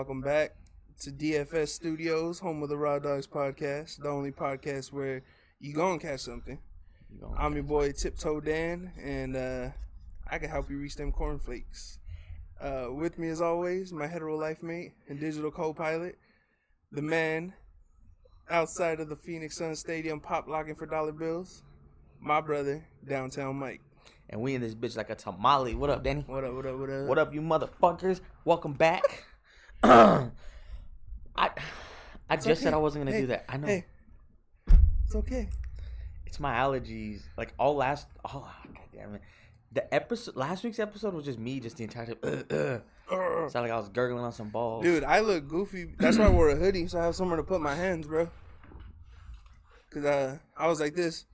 welcome back to DFS Studios, home of the Raw Dogs podcast, the only podcast where you gonna catch something. You gonna- I'm your boy Tiptoe Dan, and uh, I can help you reach them cornflakes. Uh, with me, as always, my hetero life mate and digital co-pilot, the man outside of the Phoenix Sun Stadium, pop locking for dollar bills, my brother, Downtown Mike. and we in this bitch like a tamale. What up, Danny? What up? What up? What up? What up, you motherfuckers? Welcome back. I I just said. I wasn't gonna Hey, do that. I know Hey, it's okay. it's my allergies. Like all last, oh god damn it. The episode, last week's episode was just me, just the entire time. Uh, uh. Sound like I was gurgling on some balls. Dude, I look goofy. That's why I wore a hoodie, so I have somewhere to put my hands, bro. Cause uh, I was like this.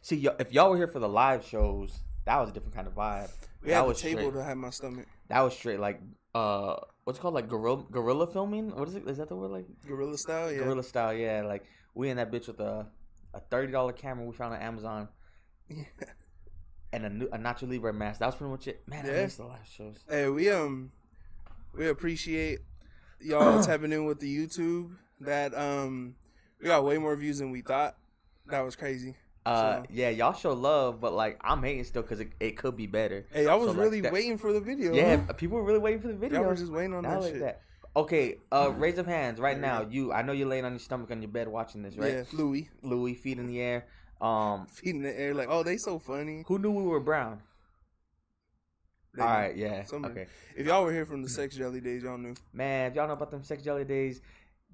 See, y- if y'all were here for the live shows, that was a different kind of vibe. We that had was a table straight, to have my stomach. That was straight like uh, what's it called like gorilla gorilla filming. What is it? Is that the word? Like Gorilla style, yeah. gorilla style. Yeah, like we in that bitch with a a thirty dollar camera we found on Amazon Yeah. and a, new, a Nacho Libre mask. That was pretty much it. Man, I Yeah. missed the live shows. Hey, we um, we appreciate y'all tapping in with the YouTube. That um, we got way more views than we thought. That was crazy. Uh, So- yeah, y'all show love, but like I'm hating still because it, it could be better. Hey, I was So, like, really that- waiting for the video. Yeah, huh? people were really waiting for the video. I was just waiting on Not that like shit. that. Okay, uh, raise of hands right Yeah. now. You, I know you're laying on your stomach on your bed watching this, right? Yeah, Louis Louis, feet in the air. Um, feet in the air, like, oh, they so funny. who knew we were brown? They- All right, yeah, Somebody- okay, If y'all were here from the sex jelly days, y'all knew. man. If y'all know about them sex jelly days,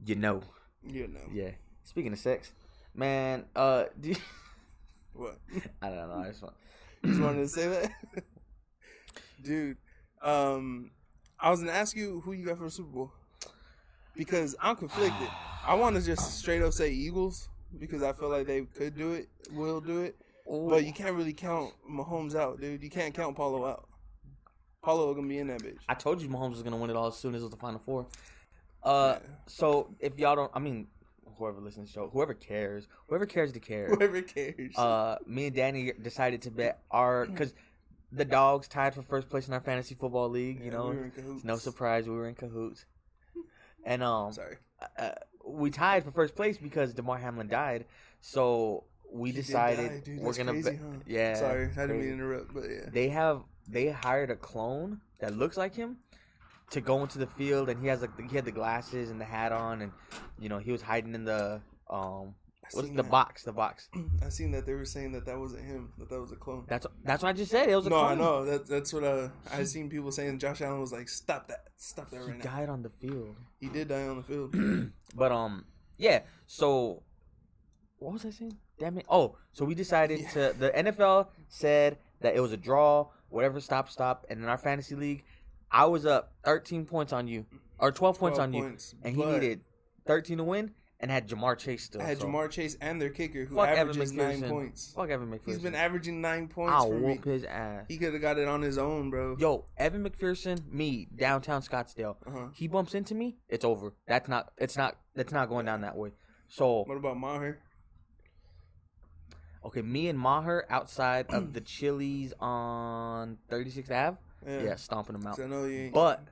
you know. You know Yeah. Speaking of sex, man. Uh, do you, what? I don't know. I just want. Just wanted to say that, dude. Um, I was gonna ask you who you got for the Super Bowl because I'm conflicted. I want to just straight up say Eagles because I feel like they could do it, will do it, but you can't really count Mahomes out, dude. You can't count Paulo out. Paulo gonna be in that bitch. I told you Mahomes was gonna win it all as soon as it was the final four. Uh, Yeah. so if y'all don't, I mean, whoever listens to the show, whoever cares, whoever cares to care. Whoever cares. uh, me and Danny decided to bet our because the dogs tied for first place in our fantasy football league. You Yeah, know, we were in it's no surprise we were in cahoots, and um, Sorry, uh, we tied for first place because Damar Hamlin died. So we He decided die, we're gonna crazy, bet. huh? Yeah, Sorry, I didn't mean to interrupt, but yeah. They have they hired a clone that looks like him to go into the field, and he has like the, he had the glasses and the hat on, and you know he was hiding in the um what's the that. box the box. I seen that they were saying that that wasn't him, that that was a clone. That's that's what I just said. It was a clone. no, I know that that's what uh, I seen people saying. Josh Allen was like, "Stop that! Stop that He right now." died on the field. He did die on the field. But um, yeah. So, what was I saying? Damn it! Oh, so we decided Yeah. to. The NFL said that it was a draw, whatever. Stop, stop. And in our fantasy league, I was up 13 points on you, or 12 points 12 on you, and he needed 13 to win, and had Ja'Marr Chase still. I had so Ja'Marr Chase and their kicker, who Fuck averages nine points. Fuck Evan McPherson. He's been averaging nine points I'll for me. whoop his ass. He could have got it on his own, bro. Yo, Evan McPherson, me, downtown Scottsdale. Uh-huh. He bumps into me, it's over. That's not. It's not. It's not going down that way. So What about Maher? Okay, me and Maher outside of the Chili's on 36th Ave. Yeah, stomping them out. I know you ain't. But,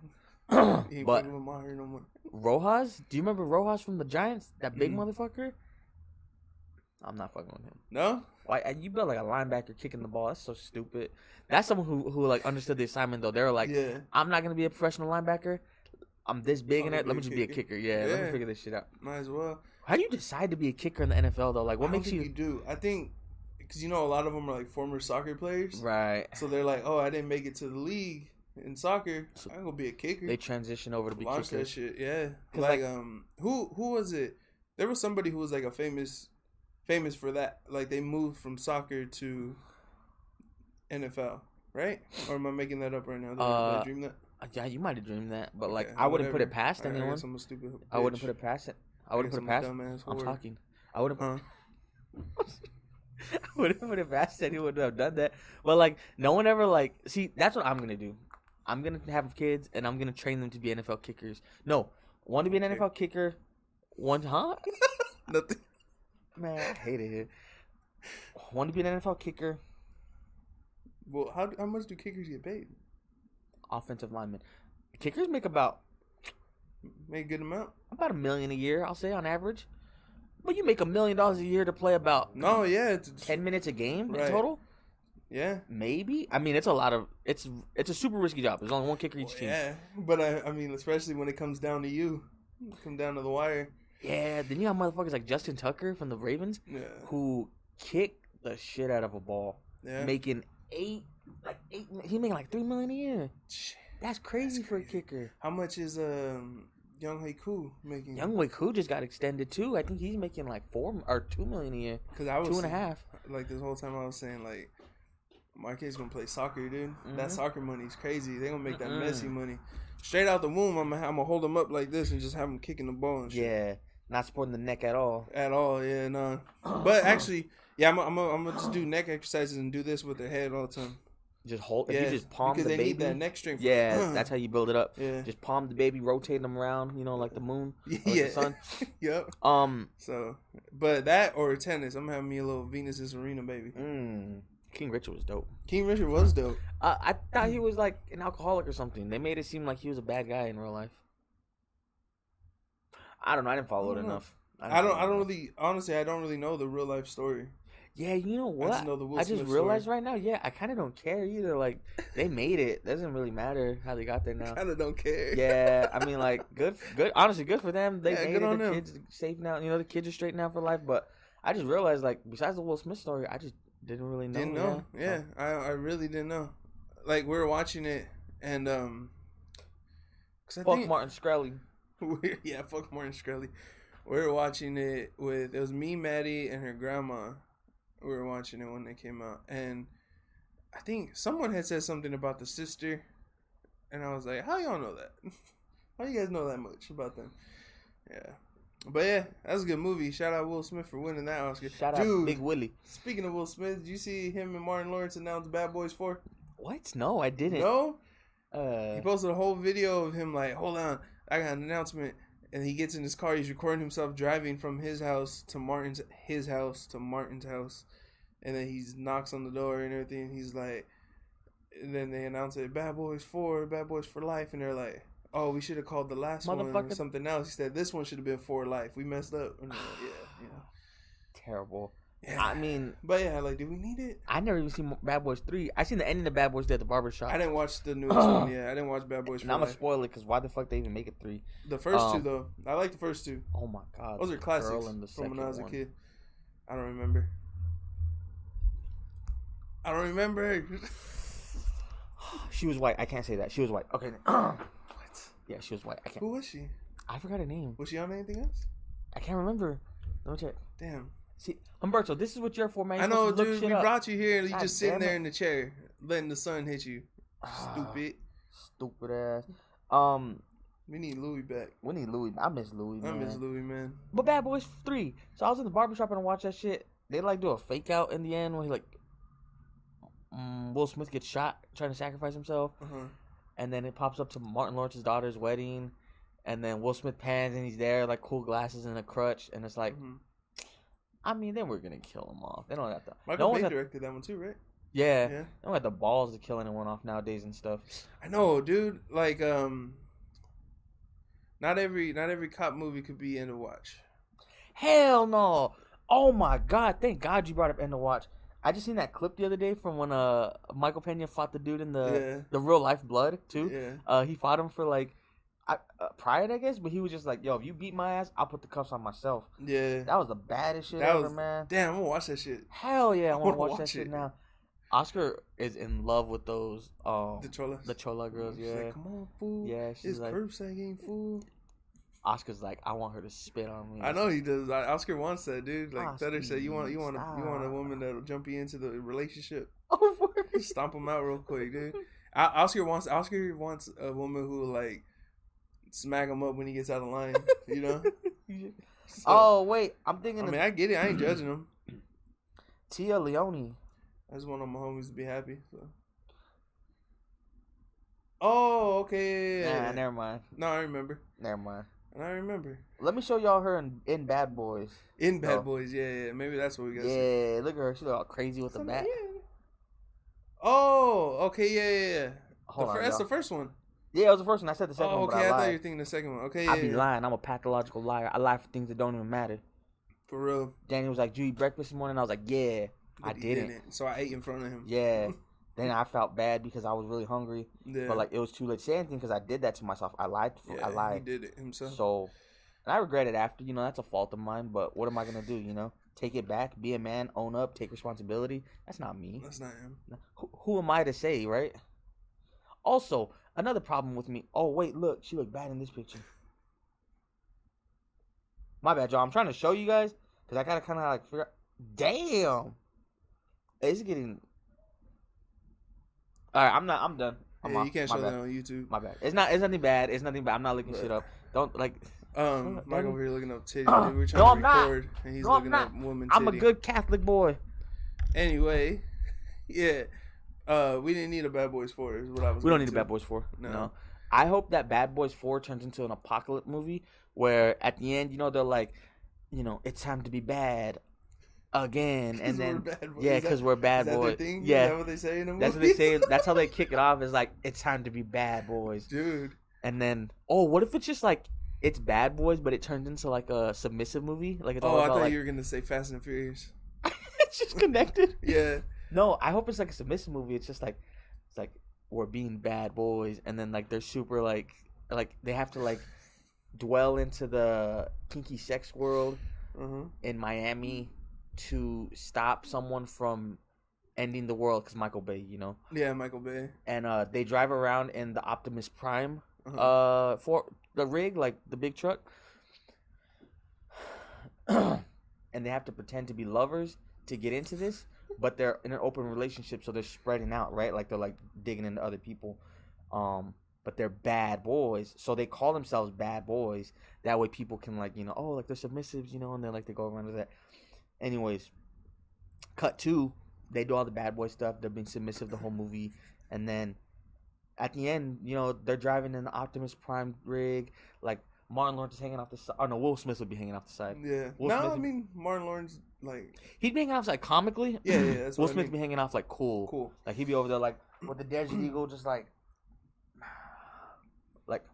you ain't but fucking with Maher no more. Rojas, do you remember Rojas from the Giants? That big Mhm. motherfucker? I'm not fucking with him. No, Why uh, you built like a linebacker kicking the ball? That's so stupid. That's someone who who like understood the assignment though. They were like, yeah, I'm not gonna be a professional linebacker. I'm this big I'm in it. Let me just be a kicker." kicker. Yeah, let me figure this shit out. might as well. How do you decide to be a kicker in the NFL though? Like, what I makes you you do? I think because you know a lot of them are like former soccer players, right? so they're like, "Oh, I didn't make it to the league in soccer. I'm gonna be a kicker." They transition over to be Launch that shit, yeah. Like, like- um, who who was it? There was somebody who was like a famous, famous for that. Like they moved from soccer to NFL, right? Or am I making that up right now? Did, I, did I Uh, dream that? Uh, Yeah, you might have dreamed that, but like Okay, I wouldn't put it past I- I anyone. I'm a stupid. I wouldn't put it past it. I wouldn't guess put it past. I'm talking. I wouldn't. Huh? I wouldn't put it past anyone to have done that. But like, no one ever like. See, that's what I'm gonna do. I'm gonna have kids and I'm gonna train them to be NFL kickers. No, one to be an Okay. NFL kicker. One, huh? Nothing. Man, I hate it here. One to be an NFL kicker, Well, how how much do kickers get paid? offensive lineman. Kickers make about Make a good amount. About a million a year, I'll say on average. But you make a million dollars a year to play about No, yeah, it's, ten minutes a game Right. in total. yeah, Maybe. I mean, it's a lot of. It's it's a super risky job. There's only one kicker each team. yeah. But I, I mean, especially when it comes down to you, come down to the wire. Yeah. Then you have motherfuckers like Justin Tucker from the Ravens Yeah, who kick the shit out of a ball, yeah. making eight like eight. He making like three million a year. That's crazy That's for a kicker. How much is um Younghoe Koo making? Young Koo just got extended too. I think he's making like four or two million a year, Because I was two and a half. Like this whole time, I was saying like, my kid's gonna play soccer, dude. That Mhm. soccer money's crazy. They gonna make that Mm-mm. messy money straight out the womb. I'm gonna, I'm gonna hold them up like this and just have them kicking the ball and shit. Yeah, not supporting the neck at all. At all, yeah, no. But actually, yeah, I'm, I'm, I'm gonna just do neck exercises and do this with their head all the time. Just hold. yeah, If you just palm because the they baby. need that neck strength. yeah, that's how you build it up. yeah, Just palm the baby, rotate them around. You know, like the moon. yeah, like the sun. yep. Um, So, but that or tennis, I'm having me a little Venus's Arena baby. mm, King Richard was dope. King Richard was dope. Uh, I thought he was like an alcoholic or something. They made it seem like he was a bad guy in real life. I don't know. I didn't follow I it know. enough. I didn't don't. I don't really. Honestly, I don't really know the real life story. Yeah, you know what? just know the Will I just Smith realized story. right now. Yeah, I kind of don't care either. Like they made it. Doesn't really matter how they got there now. Kind of don't care. yeah, I mean, like, good, good. Honestly, good for them. They Yeah, made it. on The them. kids safe now. You know, the kids are straight now for life. But I just realized, like, besides the Will Smith story, I just didn't really know. Didn't know. Yeah, Yeah, I I really didn't know. Like we were watching it and um, cause I Fuck think Martin Shkreli. yeah, fuck Martin Shkreli. We were watching it with it was me, Maddie, and her grandma. We were watching it when they came out, and I think someone had said something about the sister, and I was like, "How y'all know that? How you guys know that much about them?" Yeah, but yeah, that's a good movie. Shout out Will Smith for winning that Oscar. Shout out Dude, Big Willie. Speaking of Will Smith, did you see him and Martin Lawrence announce Bad Boys Four? What? No, I didn't. No, Uh, he posted a whole video of him like, "Hold on, I got an announcement." And he gets in his car. He's recording himself driving from his house to Martin's his house to Martin's house, and then he knocks on the door and everything. He's like, and then they announce it, "Bad Boys Four, Bad Boys for Life," and they're like, "Oh, we should have called the last one Motherfucker. something else." He said, "This one should have been For Life. We messed up." And they're yeah, terrible. Yeah. I mean, but yeah, like, do we need it? I never even seen Bad Boys Three. I seen the ending of Bad Boys at the barber shop. I didn't watch the newest one. Yeah, I didn't watch Bad Boys and I'm gonna spoil it because why the fuck they even make it three? The first Um, two though, I like the first two. Oh my god, Those are classics girl and the from when I was a one. kid. I don't remember. I don't remember. She was white. I can't say that. She was white. Okay. what? yeah, she was white. I can't. Who was she? I forgot her name. Was she on anything else? I can't remember. Let me check. Damn. See, Humberto, this is what you're for, man. I You're know, to look dude. We up. brought you here and you God just sitting there it. in the chair, letting the sun hit you. Ah, Stupid. Stupid ass. Um, We need Louis back. we need Louis. I miss Louis, I miss Louis, man. But Bad Boys Three. So I was in the barbershop and I watched that shit. They like do a fake out in the end where he like, um, Will Smith gets shot trying to sacrifice himself, Uh huh. and then it pops up to Martin Lawrence's daughter's wedding, and then Will Smith pans and he's there like cool glasses and a crutch, and it's like, Mhm. I mean, they were gonna kill him off. They don't have to. Michael no Bay got, directed that one too, right? yeah, Yeah. they don't have the balls to kill anyone off nowadays and stuff. I know, dude. Like, um, not every not every cop movie could be in to watch. Hell no! Oh my god! Thank God you brought up End of Watch. I just seen that clip the other day from when uh Michael Pena fought the dude in the Yeah. the real life blood too. Yeah. Uh, he fought him for like I, uh, pride, I guess, but he was just like, "Yo, if you beat my ass, I'll put the cuffs on myself." Yeah. That was the baddest shit That ever, was- man. Damn, I'm gonna watch that shit. Hell yeah, I want to wanna watch, that watch shit now. Oscar is in love with those um The Cholas. the Chola girls. She's Yeah, like, Come on, fool. yeah. It's She's like, curbside game, fool. Oscar's like, I want her to spit on me. I know he does. I- Oscar wants that, dude. Like Oscar, Thunder said, you want you want a, you want a woman that'll jump you into the relationship, Oh, stomp him out real quick, dude. O- Oscar wants Oscar wants a woman who like smack him up when he gets out of line. You know. So, oh wait, I'm thinking I of mean, I get it. I ain't judging him. Téa Leoni. I just want all my homies to be happy. So. Oh, okay. Yeah, yeah, Nah, never mind. No, I remember. Never mind. And I remember. Let me show y'all her in, in Bad Boys. In Bad Oh. Boys, yeah, yeah. Maybe that's what we got. to see. Yeah, look at her. She look all crazy with the bat. yeah. Oh, okay, yeah, yeah, yeah. Hold the on, that's y'all. the first one. Yeah, it was the first one. I said the second Oh, one, okay. I, I, thought you were thinking the second one. Okay, I yeah, be yeah. lying. I'm a pathological liar. I lie for things that don't even matter. for real. Danny was like, "Did you eat breakfast this morning?" I was like, "Yeah, I But he didn't." So I ate in front of him. Yeah. then I felt bad because I was really hungry, Yeah. but like it was too late to say anything because I did that to myself. I lied. For, yeah, I lied. he did it himself. So, and I regret it after. You know, that's a fault of mine. But what am I gonna do? You know, take it back, be a man, own up, take responsibility. That's not me. That's not him. Who, who am I to say, right? Also, another problem with me. Oh wait, look, she looked bad in this picture. My bad, y'all. I'm trying to show you guys because I gotta kind of like figure. Damn, it's getting. All right, I'm not. I'm done. I'm Yeah, off. you can't My show bad. that on YouTube. My bad. It's not. It's nothing bad. It's nothing bad. I'm not looking shit up. Don't like. Um, Mike over here looking up titties. Uh. We're trying no, to I'm not. and he's No, I'm looking not. up woman. I'm a good Catholic boy. Anyway, yeah. Uh, we didn't need a Bad Boys Four. Is what I was. We don't need a. Bad Boys Four. No. No. I hope that Bad Boys Four turns into an apocalypse movie where at the end, you know, they're like, you know, it's time to be bad again, and we're then bad boys. yeah, because we're bad boys. thing? Is Yeah, that what they say in the movie? that's what they say. That's how they kick it off. Is like it's time to be bad boys, dude. and then oh, what if it's just like it's bad boys, but it turns into like a submissive movie? Like it's all Oh, I thought like you were gonna say Fast and Furious. it's just connected. Yeah, No, I hope it's like a submissive movie. It's just like it's like we're being bad boys, and then like they're super like like they have to like dwell into the kinky sex world uh-huh. in Miami to stop someone from ending the world because Michael Bay, you know, yeah, Michael Bay. and uh they drive around in the Optimus Prime Uh-huh. uh for the rig like the big truck and they have to pretend to be lovers to get into this but they're in an open relationship so they're spreading out right? Like they're like digging into other people. Um but they're bad boys so they call themselves bad boys. That way people can like you know oh like they're submissives you know and they're like they go around with that. Anyways cut two they do all the bad boy stuff. They're being submissive the whole movie. And then at the end, you know, they're driving in the Optimus Prime rig. Like Martin Lawrence is hanging off the side. Oh no, Will Smith would be hanging off the side. Yeah. Will no, Smith- I mean Martin Lawrence, like He'd be hanging off like comically. Yeah, yeah, that's Will what I Smith mean. be hanging off like cool. cool. Like he'd be over there like with the Desert Eagle, just like, like.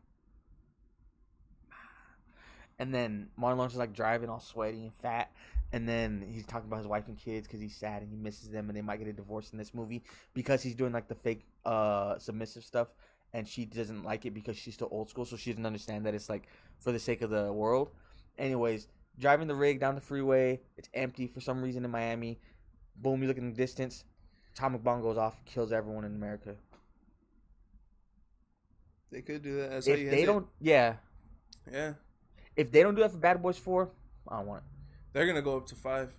And then Martin Lawrence is like driving all sweaty and fat, and then he's talking about his wife and kids because he's sad and he misses them, and they might get a divorce in this movie because he's doing like the fake uh submissive stuff, and she doesn't like it because she's still old school, so she doesn't understand that it's like for the sake of the world. Anyways, driving the rig down the freeway, it's empty for some reason in Miami. Boom, you look in the distance, atomic bomb goes off, kills everyone in America. They could do that. That's if they don't, yeah, Yeah, if they don't do that for Bad Boys Four, I don't want it. they're gonna go up to five.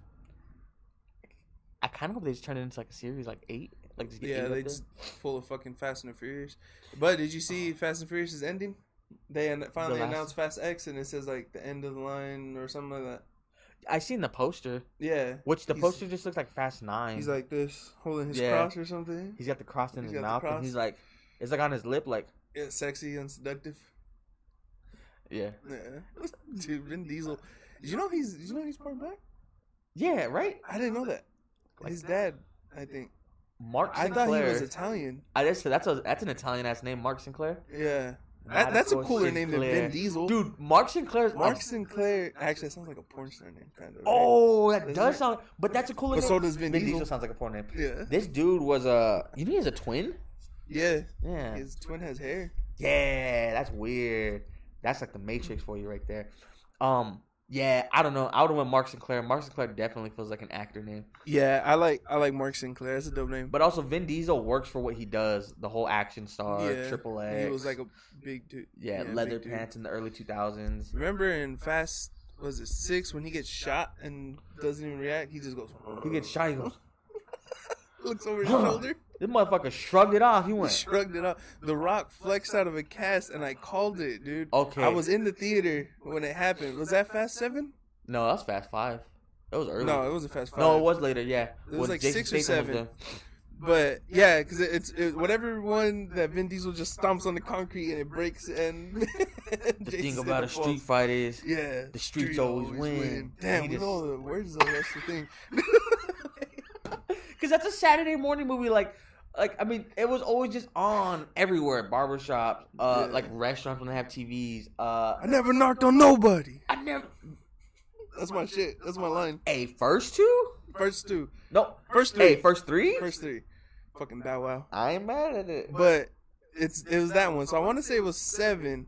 I kind of hope they just turn it into like a series, like eight, like just get Yeah, they just pull a fucking Fast and Furious. But did you see Fast and Furious is ending? They an- finally last- announced Fast X, and it says like the end of the line or something like that. I seen the poster, Yeah, which the He's- poster just looks like Fast Nine. he's like this, holding his Yeah. cross or something. he's got the cross in he's his got the mouth, cross. and he's like, it's like on his lip, like Yeah, sexy and seductive. yeah, Yeah, dude, Vin Diesel. Did you know he's? Did you know he's part black? yeah, right. I didn't know that. His dad, I think. Mark Sinclair. I thought he was Italian. I just that's a that's an Italian ass name, Mark Sinclair. Yeah, that, that's a cooler name than Vin Diesel. Dude, Mark Sinclair. Mark Sinclair actually sounds like a porn star name, kind of. right? Oh, that Doesn't does it? sound. But that's a cooler But name. so does Vin Diesel. sounds like a porn name. yeah, This dude was a. You know he's a twin. yeah. Yeah. His twin has hair. Yeah, that's weird. That's like the Matrix for you right there. Um, yeah, I don't know. I would have went Mark Sinclair. Mark Sinclair definitely feels like an actor name. Yeah, I like I like Mark Sinclair. That's a dope name. But also, Vin Diesel works for what he does. The whole action star, yeah, Triple He X. was like a big dude. yeah, big leather dude. pants in the early two thousands. Remember in Fast was it six when he gets shot and doesn't even react? He just goes. He gets shot. He goes. looks over his shoulder. This motherfucker shrugged it off. He He went. shrugged it off. The Rock flexed out of a cast, and I called it, dude. Okay. I was in the theater when it happened. Was that Fast Seven? No, that was Fast Five. That was early. No, it was a Fast Five. No, it was later. Yeah, it was When like Jason six or Statham seven. But yeah, because it, it's it, whatever one that Vin Diesel just stomps on the concrete and it breaks. And The thing about a street fight is yeah, the streets always win. Damn, He we know the words though. That's the thing. Because that's a Saturday morning movie. Like, Like I mean, it was always just on everywhere. Barbershops, uh, Yeah. like restaurants when they have TVs. Uh, I never knocked on nobody. I never. That's my shit. That's my line. Hey, first two? First two, No, First Hey, three. first three? first three, fucking Bow Wow. I ain't mad at it. But it's it was that one. So I want to say it was seven,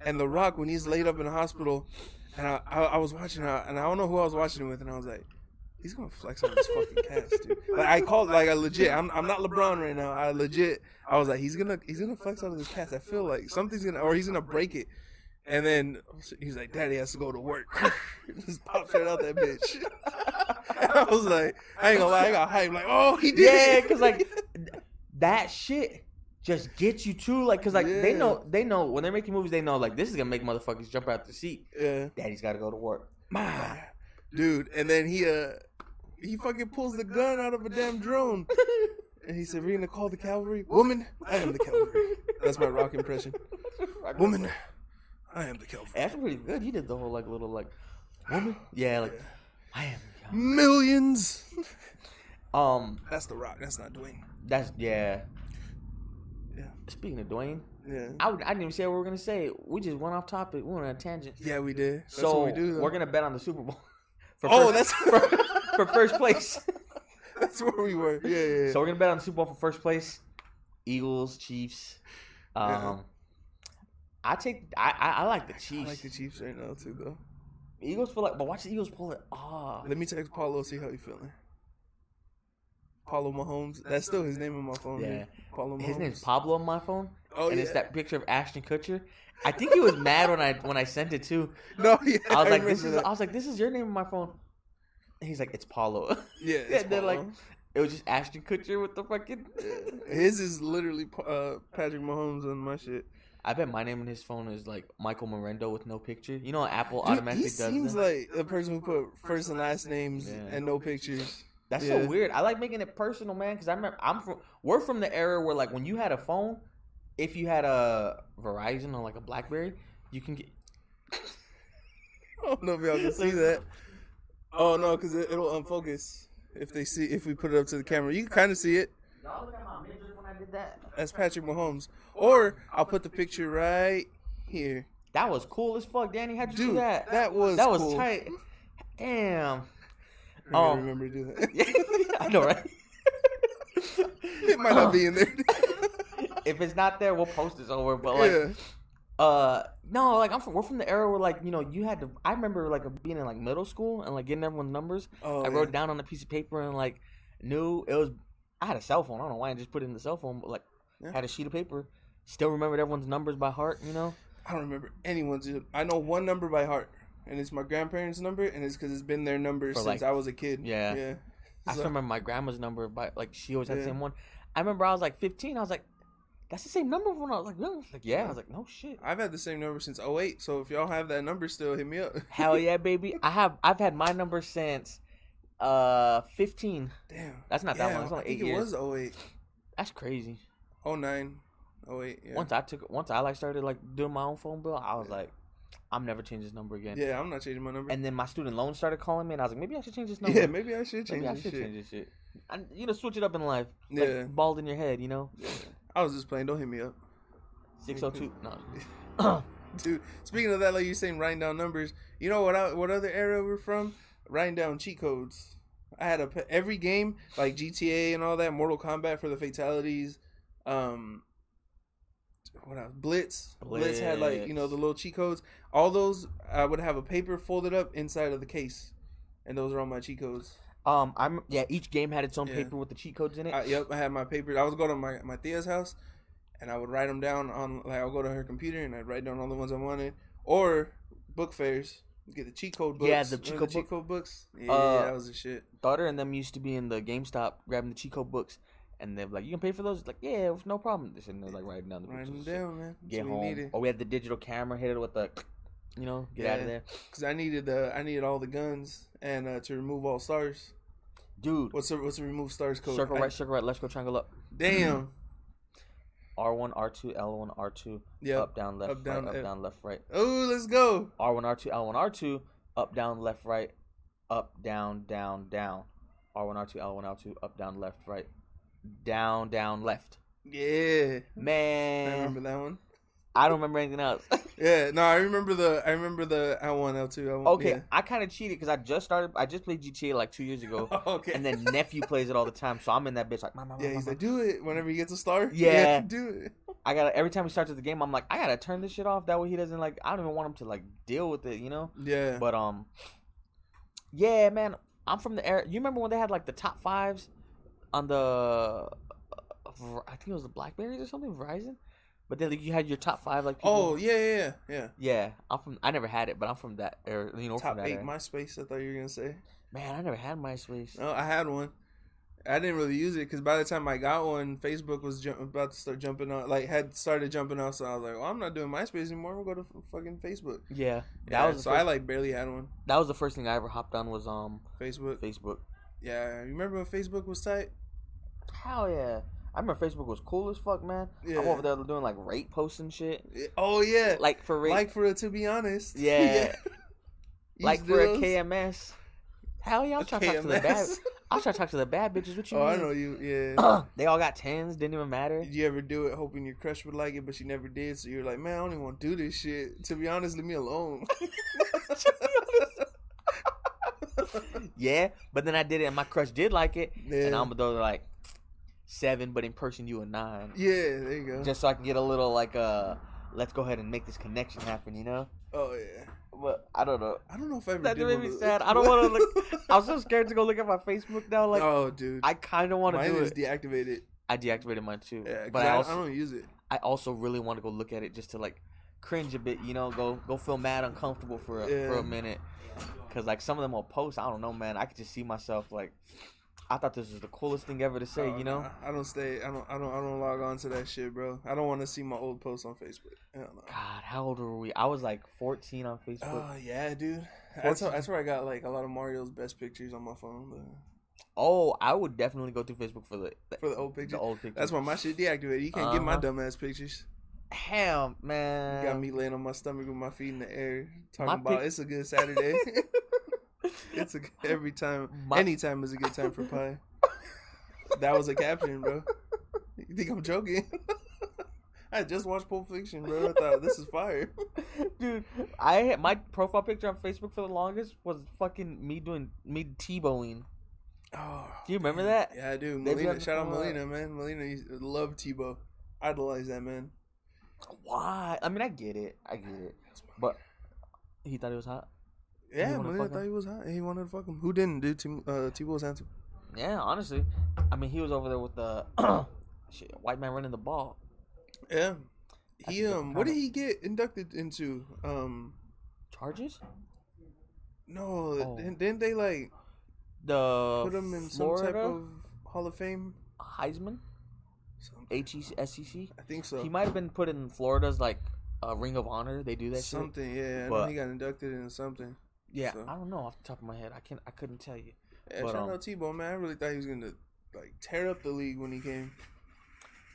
and The Rock when he's laid up in the hospital, and I I, I was watching uh, and I don't know who I was watching it with, and I was like, he's gonna flex on this fucking cast, dude. Like I called like I legit. I'm I'm not LeBron right now. I legit. I was like, he's gonna he's gonna flex on of this cast. I feel like something's gonna or he's gonna break it. And then he's like, Daddy has to go to work. Just pops right out that bitch. I was like, I ain't gonna lie, I got hyped. Like, oh, he did. Yeah, because like that shit just gets you too. Like, cause like they know they know when they're making movies, they know like this is gonna make motherfuckers jump out the seat. yeah. Daddy's got to go to work. My dude. And then he uh he fucking pulls the gun out of a damn drone, and he said, "We're gonna call the cavalry." Woman, I am the cavalry. That's my rock impression. Woman, I am the cavalry. That's pretty good. He did the whole like little like woman. Yeah, like I am. Millions. Um, That's the rock. That's not Dwayne. that's yeah. Yeah. Speaking of Dwayne, Yeah. I, would, I didn't even say what we were gonna say. We just went off topic. We went on a tangent. Yeah, we did. That's so what we do. Though. are gonna bet on the Super Bowl. For Oh, that's for, for first place. that's where we were. Yeah, yeah. yeah. So we're gonna bet on the Super Bowl for first place. Eagles, Chiefs. Um, Yeah. I take. I, I I like the Chiefs. I like the Chiefs right now too, though. Eagles feel like, but watch the Eagles pull it off. Let me text Paulo see how he feeling. Paulo Mahomes. That's still his name on my phone. Yeah. dude. Paulo Mahomes. His name's Pablo on my phone, Oh and yeah. it's that picture of Ashton Kutcher. I think he was mad when I when I sent it too. No, yeah. I was like, "This is." that. I was like, "This is your name on my phone." And he's like, "It's Paulo." Yeah, it's they're like, it was just Ashton Kutcher with the fucking. His is literally uh, Patrick Mahomes on my shit. I bet my name on his phone is like Michael Morendo with no picture. You know, Apple Dude, automatically he does seems that. like the person who put first and last names Yeah. and no pictures. That's Yeah. so weird. I like making it personal, man. Because I remember I'm from. We're from the era where like when you had a phone, if you had a Verizon or like a BlackBerry, you can get. I don't know if y'all can see that. Oh no, because it, it'll unfocus if they see if we put it up to the camera. You can kind of see it. Y'all look at my midriff when I did that. That's Patrick Mahomes. Or I'll put the picture right here. That was cool as fuck, Danny. How'd you do that? that was that was cool. tight. Damn. I Oh. remember to do that. I know, right? it might not be in there. if it's not there, we'll post it over. But like, yeah. Uh, no, like I'm from. We're from the era where like you know you had to. I remember like being in like middle school and like getting everyone's numbers. Oh, I yeah. wrote it down on a piece of paper and like knew it was. I had a cell phone. I don't know why I just put it in the cell phone, but like Yeah. had a sheet of paper. Still remembered everyone's numbers by heart. You know. I don't remember anyone's. I know one number by heart, and it's my grandparents' number, and it's because it's been their number For, since like- I was a kid. Yeah. yeah. I So- still remember my grandma's number but like she always had the same one. I remember I was like 15. I was like, that's the same number when I was like, really? Like yeah. I was like, no shit. I've had the same number since 08, so if y'all have that number still, hit me up. Hell yeah, baby. I have I've had my number since uh 15. Damn. That's not that Yeah, long. It's only I think eight it years. was 08. That's crazy. 09. 08, yeah. Once I took once I like started like doing my own phone bill, I was like, I'm never changing this number again. yeah, I'm not changing my number. And then my student loan started calling me, and I was like, maybe I should change this number. yeah, maybe I should change maybe I should shit. change this shit. And you know, switch it up in life. Like, Yeah. bald in your head, you know. I was just playing. Don't hit me up. Six oh two. No. Dude, speaking of that, like you're saying, writing down numbers. You know what? I, what other era we're from? Writing down cheat codes. I had a every game like GTA and all that, Mortal Kombat for the fatalities. Um, what else? Blitz. Blitz, had like you know the little cheat codes. All those I would have a paper folded up inside of the case, and those are all my cheat codes. Um, I'm yeah. Each game had its own Yeah. paper with the cheat codes in it. I, yep, I had my papers. I was going to my my Thea's house, and I would write them down on like I'll go to her computer and I'd write down all the ones I wanted, or book fairs. Get the cheat code books. Yeah, the cheat code book? code books. Yeah, Uh, that was the shit. Daughter and them used to be in the GameStop grabbing the cheat code books, and they're like, "You can pay for those." It's like, yeah, no problem. They're sitting there like writing down the Write them pictures. down, man. Get home. Or we had the digital camera. Hit it with the, you know, get out of there, Cause I needed the I needed all the guns and uh, to remove all stars. dude. What's the what's remove stars code? Circle I- right, circle right. Let's go triangle up. Damn. R one, R two, L one, R two. Yep. Up, down, left, Up, down, right, up, uh, down, left, right. Oh, let's go. R one, R two, L one, R two. Up, down, left, right. Up, down, down, down. R one, R two, L one, R two. Up, down, left, right. down, down, left. Yeah, Man. I remember that one. I don't remember anything else. Yeah, no, I remember the I remember the L one L two. okay, I kind of cheated because I just started. I just played GTA like two years ago, okay. and then nephew plays it all the time. So I'm in that bitch like, mama, yeah, he's like, do it whenever he gets a star. Yeah. do it. I gotta every time he starts the game, I'm like, I gotta turn this shit off. That way he doesn't like. I don't even want him to like deal with it, you know. Yeah, But um, yeah, man, I'm from the era. You remember when they had like the top fives on the, uh, I think it was the Blackberries or something, Verizon. But then like, you had your top five like. People. oh yeah, yeah, yeah, yeah. yeah. I'm from. I never had it, but I'm from that era. You know, Top from that eight era. MySpace. I thought you were gonna say. Man, I never had MySpace. No, I had one. I didn't really use it because by the time I got one, Facebook was jump- about to start jumping on, like had started jumping off. So I was like, "Well, I'm not doing MySpace anymore. We'll go to fucking Facebook." Yeah, that Yeah, was so first, I like barely had one. that was the first thing I ever hopped on was um Facebook. Facebook. Yeah, you remember when Facebook was tight? Hell yeah. I remember Facebook was cool as fuck, man. Yeah. I'm over there doing like rate posts and shit. Yeah. Oh yeah, Like for rate, like for real, to be honest. Yeah. Like for to a? KMS. Hell yeah, I was trying to talk to the bad. I was trying to talk to the bad bitches. What you oh, I know you. Yeah. they all got tens. Didn't even matter. Did you ever do it hoping your crush would like it, but she never did? So you're like, man, I don't even want to do this shit. To be honest, leave me alone. Yeah, but then I did it, and my crush did like it, yeah. and I'm like seven, but in person you a nine. yeah, there you go. Just so I can get a little like uh, let's go ahead and make this connection happen, you know. oh yeah. But I don't know. I don't know if I ever That did made me of sad. I don't want to look. I'm so scared to go look at my Facebook now. Like oh, dude. I kind of want to Mine do is it. deactivated. I deactivated mine too. Yeah, but I, I I, also don't use it. I also really want to go look at it just to like cringe a bit, you know, go go feel mad uncomfortable for a, for a minute. Cause like some of them will post, I don't know, man. I could just see myself like, I thought this was the coolest thing ever to say, Oh, you know. nah, I don't stay. I don't. I don't. I don't log on to that shit, bro. I don't want to see my old posts on Facebook. Hell no. God, how old were we? I was like 14 on Facebook. Oh yeah, dude. That's, how, that's where I got like a lot of Mario's best pictures on my phone. But oh, I would definitely go through Facebook for the for the old pictures, the old pictures. that's why my shit deactivated. You can't get my Uh-huh. dumb ass pictures. Hell, man. You got me laying on my stomach with my feet in the air, talking My about pic- it's a good Saturday. it's a every time, My- anytime is a good time for pie. That was a caption, bro. You think I'm joking? I just watched Pulp Fiction, bro. I thought this is fire. Dude, I my profile picture on Facebook for the longest was fucking me doing me Tebowing. Oh, Do you remember that? Yeah, I do. They Melina, shout out Melina, man. Melina used to love Tebow. Idolize that man. Why? I mean, I get it. I get it. But he thought it was hot. Yeah, Melina thought him? he was hot. He wanted to fuck him. Who didn't, dude? T- uh, Tebow was handsome. Yeah, honestly. I mean, he was over there with the shit, white man running the ball. Yeah. That's He um, what did he get inducted into? Um, Charges? no, Oh. didn't, didn't they like The put him in Florida some type of Hall of Fame? Heisman. H E S E C. I think so. He might have been put in Florida's like uh, Ring of Honor. They do that shit. something, yeah. I know he got inducted into something. Yeah, so. I don't know off the top of my head. I can't. I couldn't tell you. Yeah, But, shout um, out Tebow, man. I really thought he was gonna like tear up the league when he came.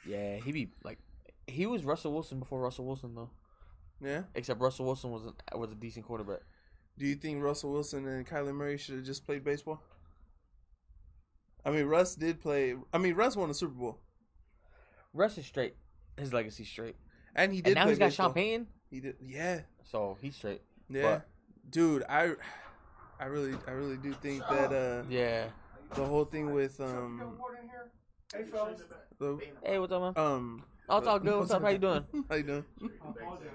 Yeah, he be like, he was Russell Wilson before Russell Wilson though. Yeah. Except Russell Wilson was a, was a decent quarterback. Do you think Russell Wilson and Kyler Murray should have just played baseball? I mean, Russ did play. I mean, Russ won the Super Bowl, Russ is straight. His legacy straight. and he did. And now he's got baseball. Sean Payton, He did. Yeah, so he's straight. yeah, dude. I, I really, I really do think that uh, Yeah. the whole thing with um, Hey, the, Hey, what's up, man? um. Oh, it's all good. What's up? How you doing? How you doing?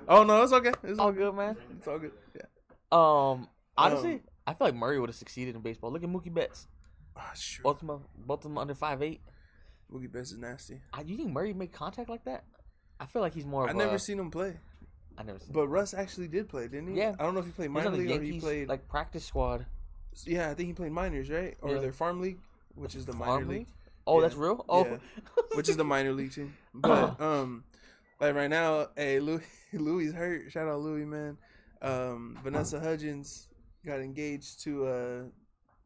Oh no, it's okay. It's All good, man. It's all good. Yeah. Um, honestly, Um, I feel like Murray would have succeeded in baseball. Look at Mookie Betts. Ah, sure. Both of them, both of them under five eight. Mookie Betts is nasty. I, you think Murray make contact like that? I feel like he's more. Of I never a, seen him play, I never seen. but Russ actually did play, didn't he? Yeah. I don't know if he played minor the league or he played. like practice squad. yeah, I think he played minors, right? Or Yeah. their farm league, which is the minor league. league? Oh, Yeah. that's real. Oh, Yeah. which is the minor league team. But um, like right now, hey, Louis, Louis hurt. Shout out Louis, man. Um, Vanessa Hudgens got engaged to uh,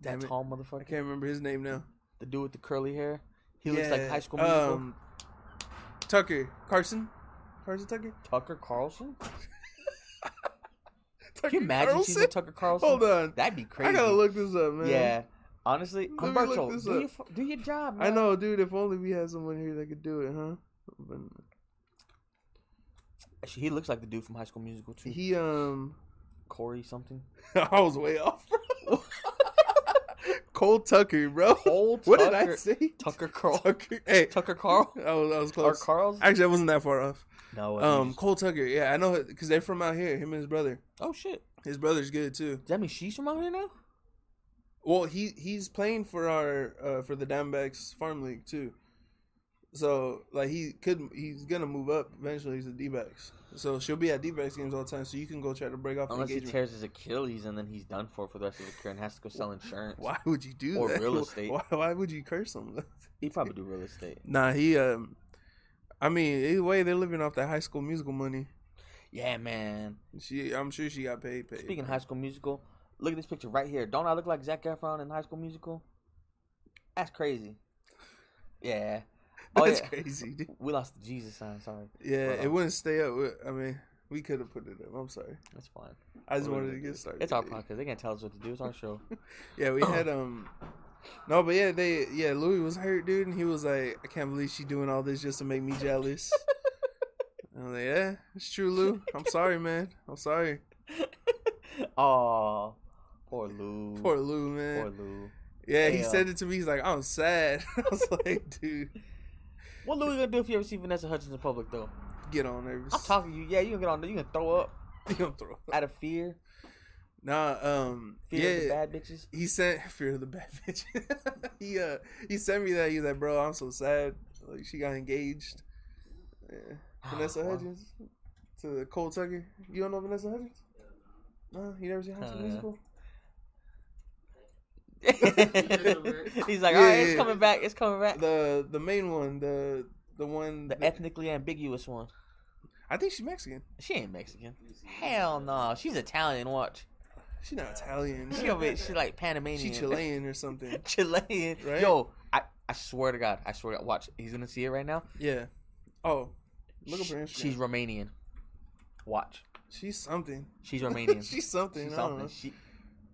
damn that it, tall I motherfucker. can't remember his name now. The dude with the curly hair. He looks like High School Musical. Um, Tucker Carson, Carson Tucker. Tucker Carlson. Tucker Can you imagine Carlson? choosing Tucker Carlson? Hold on, That'd be crazy. I gotta look this up, man. Yeah. Honestly, Let Humberto, do your do your job. I know, dude. If only we had someone here that could do it, huh? But Actually, he looks like the dude from High School Musical too. he um, Corey something. I was way off. bro. Cole Tucker, bro. Cole What did I Tucker- say? Tucker Carl. Tucker. Hey, Tucker Carl. I was, I was Or close. Carl's? Actually, I wasn't that far off. No. Um. Cole Tucker. Yeah, I know because they're from out here. Him and his brother. Oh shit. His brother's good too. Does that mean she's from out here now? Well, he he's playing for our uh, for the Diamondbacks farm league too. So like he could he's gonna move up eventually. He's a D-backs. So she'll be at D-backs games all the time. So you can go try to break off Unless he engagement. tears his Achilles and then he's done for for the rest of his career and has to go sell insurance. Why would you do Or that? Or real estate. Why, why would you curse him? He probably do real estate. nah, he um. I mean, either way, they're living off that High School Musical money. Yeah, man. She, I'm sure she got paid. Paid. Speaking of High School Musical, look at this picture right here. Don't I look like Zac Efron in High School Musical? That's crazy. Yeah. Oh That's yeah. crazy. Dude. We lost the Jesus sign. Sorry. Yeah, it wouldn't stay up. I mean, we could have put it up. I'm sorry. That's fine. I just are wanted to get started. It's our podcast. They can't tell us what to do. It's our show. Yeah, we had um. No, but yeah, they yeah Louis was hurt, dude, and he was like, I can't believe she doing all this just to make me jealous. I'm like, yeah, it's true, Lou. I'm sorry, man. I'm sorry. oh, poor Lou. Poor Lou, man. Poor Lou. yeah, he said it to me. He's like, I'm sad. I was like, dude, What Louis gonna do if you ever see Vanessa Hudgens in public though? get on there. I'm talking to you. Yeah, you can get on there. You can throw up You gonna throw up. out of fear. Nah, um, Fear of the yeah. bad bitches. He sent fear of the bad bitch. he uh he sent me that. He's like, bro, I'm so sad. Like she got engaged. Yeah. Vanessa Hudgens to Cole Tucker. You don't know Vanessa Hudgens? No, you never seen High School Uh, Musical? He's like, Yeah, all right, it's coming back. It's coming back. The the main one, the the one. The that- ethnically ambiguous one. I think she's Mexican. She ain't Mexican. Hell no. She's Italian. Watch. She's not Italian. She over. She like Panamanian. She Chilean or something. Chilean. Right? Yo, I, I swear to God. I swear to God. Watch. He's gonna see it right now. Yeah. Oh, look up her Instagram. She's Romanian. Watch. she's something. She's Romanian. she's something. She's something. She,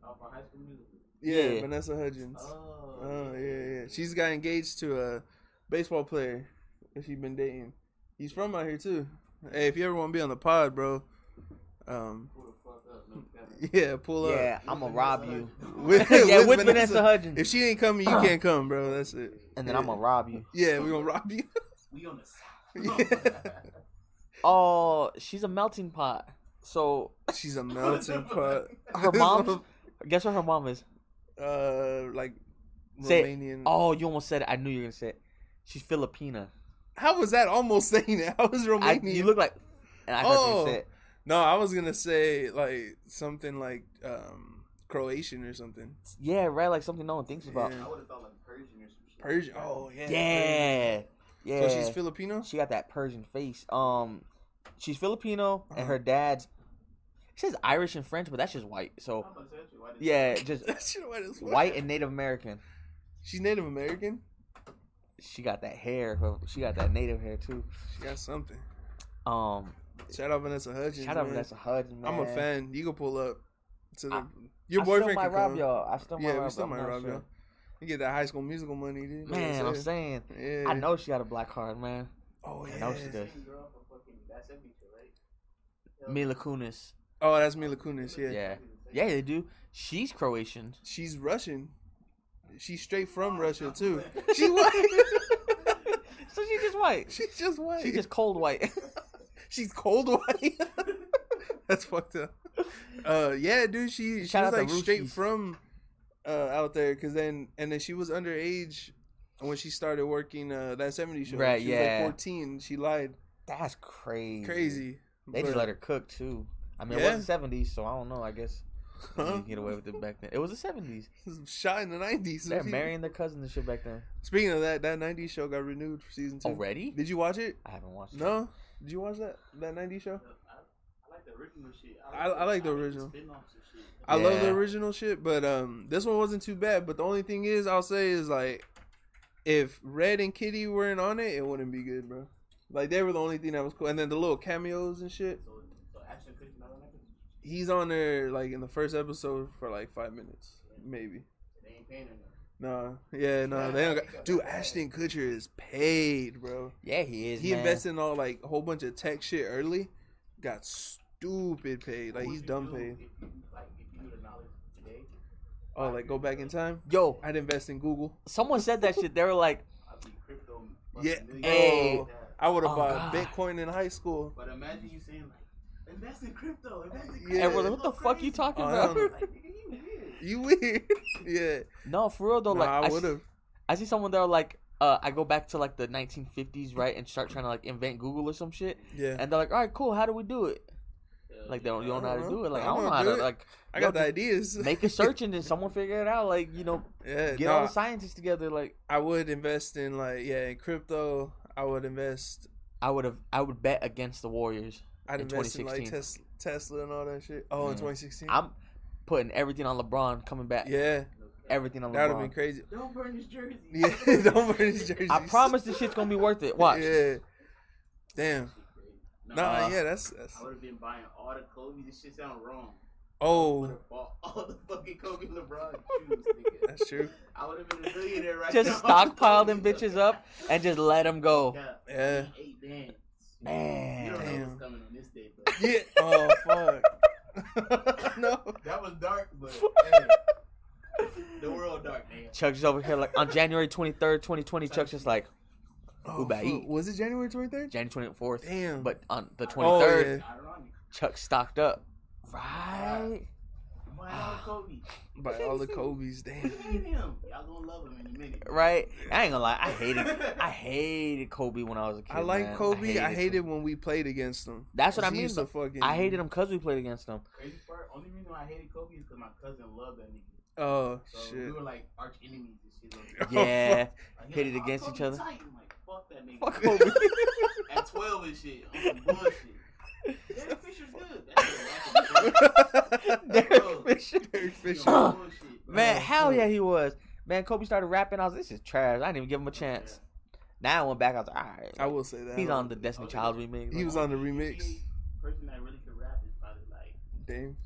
Oh, for High School Musical. Yeah, Yeah. Vanessa Hudgens. Oh. Oh yeah, yeah. She's got engaged to a baseball player that she's been dating. He's from out here too. Hey, if you ever want to be on the pod, bro, um, Pull the fuck up. No cap. yeah, pull up. yeah, I'm gonna rob you. With- yeah, with Vanessa Hudgens. If she ain't coming, you can't come, bro. That's it. and then yeah. I'm gonna rob you. Yeah, we gonna rob you. We on the south. Yeah. Oh, she's a melting pot. So She's a melting pot. her mom. guess what her mom is? uh, like Say it. Romanian. Oh, you almost said it. I knew you were gonna say it. She's Filipina. How was that almost saying it? How was I, Romanian? you look like. And I heard Oh. you say it. No, I was gonna say like something like um Croatian or something. Yeah, right. Like something no one thinks about. Yeah. I would have thought like Persian or some shit. Persian. Oh yeah. Yeah, yeah. So she's Filipino. She got that Persian face. Um, she's Filipino, Uh-huh. and her dad's. It says Irish and French, but that's just white. So I'm about to say, actually, why did- yeah, just That shit white as white and Native American. She's Native American. She got that hair. She got that Native hair too. She got something. Um, Shout out Vanessa Hudgens. shout out man. Vanessa Hudgens, man. I'm a fan. You can pull up to the. I- your I boyfriend still might can rob come. y'all. I still might Yeah, rob we still y'all. might I'm not rob sure. y'all. You get that High School Musical money, dude. Like I Man, I'm saying. Yeah. I know she got a black card, man. Oh yeah. I know she does. Same girl from fucking That 70 Show, right? Mila Kunis. Oh, that's Mila Kunis. Yeah. Yeah. Yeah, they do. She's Croatian. She's Russian. She's straight from oh, Russia too. She white. so she's just white. She's just white. She's just cold white. She's cold white. That's fucked up. Uh, yeah, dude. She she was like straight from uh out there, cause then and then she was underage when she started working uh that '70s show. Right, She was yeah. like 14. She lied. That's crazy. Crazy. They just let her cook too. I mean, Yeah. it was the seventies, so I don't know. I guess you Huh? get away with it back then. It was the seventies. Shot in the '90s. They're marrying their cousins and shit back then. Speaking of that, that '90s show got renewed for season two. Already? Did you watch it? I haven't watched. it. No. Did you watch that that '90s show? I, I like the original shit. I- I like the I original. spin-offs shit. I love the original shit, but um, this one wasn't too bad. But the only thing is, I'll say is like, if Red and Kitty weren't on it, it wouldn't be good, bro. Like they were the only thing that was cool, and then the little cameos and shit. So, so Ashton Kutcher not on that? He's on there like in the first episode for like five minutes, maybe. They ain't paying enough. No, yeah, no, they don't. Got, dude, Ashton Kutcher is paid, bro. Yeah, he is. He man. invested in all like a whole bunch of tech shit early. Got stupid paid. Like he's dumb paid. Like, if you knew the knowledge today, Oh, like go back in time. Yo, I'd invest in Google. someone said that shit. They were like, crypto. Yeah, Hey. bro. I would have Oh, bought God. Bitcoin in high school. But imagine you saying like, invest in crypto, invest in Yeah. crypto. "Hey, brother, what Go the fuck you talking Oh, about?" Hell Like, nigga, you weird. Yeah. No, for real though. Nah, Like, I I, would've. I see someone there like, uh, I go back to like the 1950s, right, and start trying to like invent Google or some shit, Yeah. and they're like, all right, cool. How do we do it? Hell Like they don't, you don't know how to do it. Like I don't don't know know how how to to it. like I yo, got the ideas. make a search and then someone figure it out. Like you know, yeah. get nah, all the scientists together. Like I would invest in like yeah in crypto. I would invest. I would have, I would bet against the Warriors. I'd In invest in like Tesla, Tesla and all that shit. Oh, in 2016. I'm putting everything on LeBron coming back. yeah, Everything on LeBron. that would have been crazy. Don't burn his jersey. Yeah, don't burn his jersey. I promise this shit's gonna be worth it. Watch. Yeah. Damn. Nah, Nah, Uh, yeah, that's, that's. I would have been buying all the Kobe. This shit sound wrong. I Oh, would have bought all the fucking Kobe LeBron shoes, nigga. that's true. I would have been a millionaire right Just now. stockpile them bitches up and just let them go. Yeah. Yeah. Eight bands. Man. You don't know what's coming on this day, but Yeah. Oh fuck. no. that was dark, but hey, the world dark, man. Chuck's over here like on January 23rd, 2020. Chuck's just like Oh, Uber fuck. Was it January 23rd? January 24th. Damn. But on the 23rd, Oh, yeah. Chuck stocked up. Right. I'm all the Kobe. By all the Kobe's, damn. Feed him. Y'all gonna love him in a minute. Right. I ain't gonna lie. I hated. I hated Kobe when I was a kid. I like man. Kobe. I him. hated when we played against him. That's what I mean. used to fucking. I hated him because we played against him. Crazy part. Only reason why I hated Kobe is because my cousin loved that nigga. Oh So shit. we were like arch enemies and shit. Like, oh, Yeah. like, he Pitted like, "Oh, against each other. Tight. I'm like, fuck that nigga. Fuck Kobe. At 12 and shit. On some bullshit. Derek Fisher's good. That's it. Derek Fisher. Derek Fisher. Fisher. Man, Oh, hell fuck. yeah, he was. Man, Kobe started rapping. I was, this is trash. I didn't even give him a chance. Now I went back. I was like, all right. I will say that. He's on the Destiny Child remix. He was on the remix. Person that really could rap is probably like. Dame.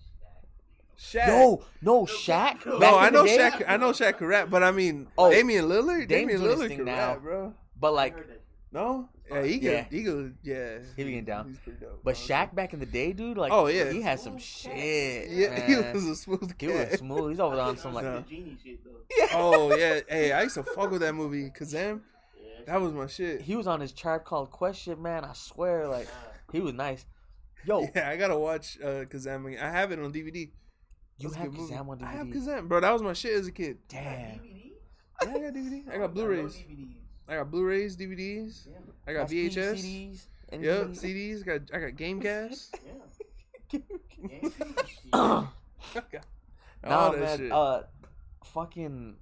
Shaq. Yo, no, Shaq. No, back No, I know day, Shaq. I know Shaq could rap, but I mean, Oh, Damian Lillard. Dame's Damian doing his Lillard thing could now. rap, bro. But like, heard that shit. No, yeah, he could. Yeah. He could. Yeah, He be getting down. He's pretty dope. but Shaq back in the day, dude, like, Oh, yeah. he had some shit. Yeah, he was a smooth He cat. was smooth. He's over I on some like, No. genie shit though. Oh yeah, hey, I used to fuck with that movie. Kazam, Yeah, that was my shit. he was on his tribe called Question, man. I swear, like, he was nice. Yo, Yeah, I gotta watch uh, Kazam again. I have it on DVD. you That's have good movie. Kazam on DVD. I have Kazam, bro. That was my shit as a kid. Damn. DVD? Yeah, I got DVD. I got Blu-rays. DVDs. I got Blu-rays, DVDs. Yeah. I got SP, VHS. CDs. and Yep, CDs. Got I got Game Gas. Yeah. Yeah, shit. no, All that man. shit. Uh, fucking.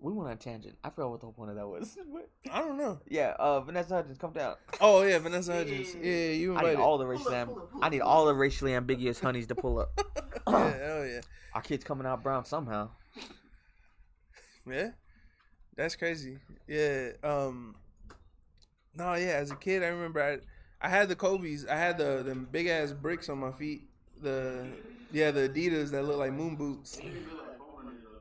We went on a tangent. I forgot what the whole point of that was. I don't know. yeah, uh, Vanessa Hudgens, come down. Oh yeah, Vanessa Hudgens. Yeah. Yeah, you I need all the racially. Pull up, pull up, pull I need all the racially ambiguous honeys to pull up. yeah, hell yeah. Our kids coming out brown somehow. Yeah, that's crazy. Yeah. Um. No, yeah. As a kid, I remember I, I had the Kobe's. I had the the big ass bricks on my feet. The yeah, the Adidas that look like moon boots.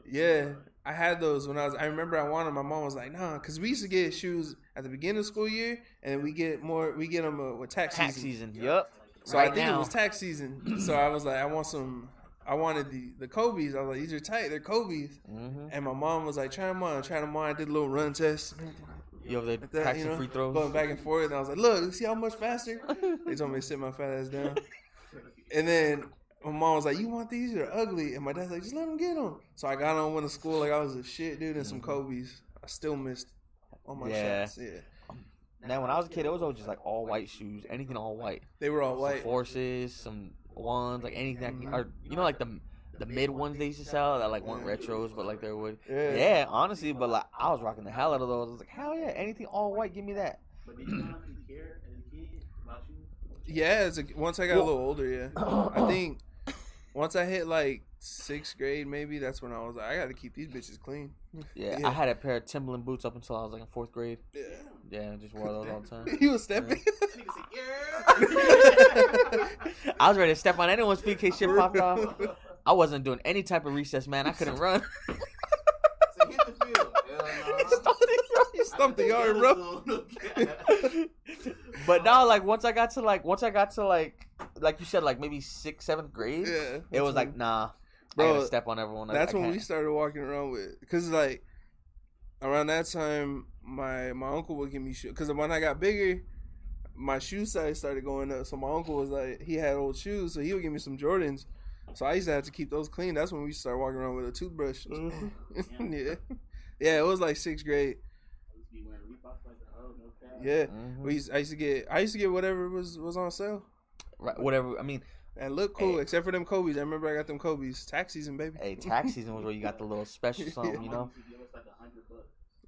Yeah, I had those when I was. I remember I wanted. My mom was like, "Nah," because we used to get shoes at the beginning of school year, and we get more. We get them uh, with tax, Tax season. season. Yup. So I think now. it was tax season. So I was like, I want some. I wanted the the Kobe's. I was like, these are tight. They're Kobe's. hmm And my mom was like, try them on, try them on. I did a little run test. You over there Like that, you know, free throws? going back and forth. And I was like, look, see how much faster? They told me to sit my fat ass down. And then my mom was like, you want these? They're ugly. And my dad's like, just let them get them. So I got on one to school like I was a shit dude and some Kobe's. I still missed all my Mm-hmm. Yeah. shots. Yeah. Now, when I was a kid, it was all just like all white shoes. Anything all white. They were all Some white. forces, some ones, like anything. Mm-hmm. Or you know, like the the mid ones they used to sell that like weren't retros, but like they would. Yeah. Yeah, honestly, but like I was rocking the hell out of those. I was like, hell yeah, anything all white, give me that. But did you not care as a kid about you? Yeah, as a, once I got Well- a little older, yeah. I think once I hit like sixth grade, maybe that's when I was like, I got to keep these bitches clean. Yeah, Yeah. I had a pair of Timberland boots up until I was like in fourth grade. Yeah. Yeah, I just wore those all the time. he was stepping. That nigga said, yeah. I was ready to step on anyone's feet in case shit popped off. I wasn't doing any type of recess, man. I couldn't run. So hit the field. Hell no. He stumped the yard, bro. But now, like once I got to like once I got to like like you said, like maybe sixth, seventh grade, Yeah, it was like when- nah. I gotta step on everyone. That's I when we can't. started walking around with, cause like around that time, my my uncle would give me shoes. Cause when I got bigger, my shoe size started going up. So my uncle was like, he had old shoes, so he would give me some Jordans. So I used to have to keep those clean. That's when we started walking around with a toothbrush. Mm-hmm. yeah, yeah, it was like sixth grade. Yeah, Mhm. we used, I used to get I used to get whatever was was on sale Right, whatever. I mean, and look cool, Hey. except for them Kobe's. I remember I got them Kobe's. Tax season, baby. hey, tax season was where you got the little special something, you know.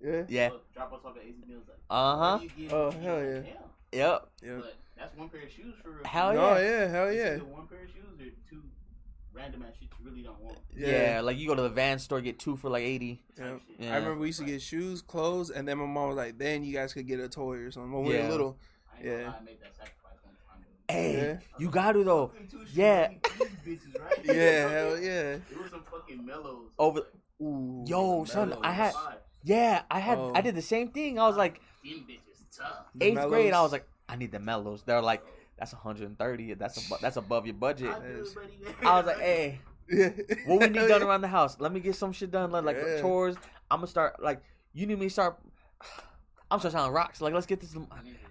Yeah, Yeah. Drop us off at AZ Mills. Like, Uh huh. what do you get? Oh, hell yeah. Damn. Yep. But that's one pair of shoes for real. Hell no, yeah. yeah, hell It's yeah. one pair of shoes or two random ass shit you really don't want. Yeah. like you go to the van store, get two for like eighty. Yeah. Yeah. I remember we used to get shoes, clothes, and then my mom was like, "Then you guys could get a toy or something." When we Yeah. were little, I ain't gonna Yeah. I made that sacrifice one Hey, Yeah. you got to though. Fucking two shoes, Yeah. bitches, right? yeah, hell yeah. It was some fucking Melos. Over. Ooh, Yo, son. I had- Yeah, I had. Oh. I did the same thing. I was like Them bitches tough. Eighth grade. I was like, I need the Melos. They're like, that's 130. That's a, that's above your budget. I do, is- buddy. I was like, hey, what we need done around the house? Let me get some shit done, like, like Yeah. chores. I'm gonna start like you need me to start. I'm starting selling rocks. Like, let's get this.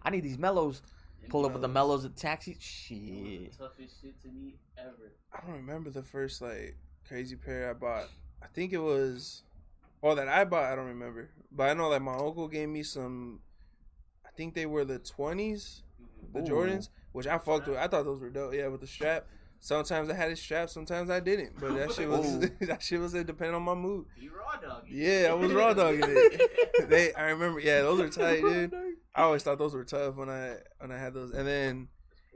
I need these Melos. Pull up with the Melos at taxi. Shit. Toughest shit to me ever. I don't remember the first like crazy pair I bought. I think it was, or that I bought. I don't remember, but I know that my uncle gave me some. I think they were the twenties, the Ooh. Jordans, which I fucked with. I thought those were dope. Yeah, with the strap. Sometimes I had it strapped, sometimes I didn't. But that shit was that shit was it depending on my mood. You raw dog. Yeah, I was raw dogging it. They, I remember, yeah, those are tight, dude. I always thought those were tough when I when I had those. And then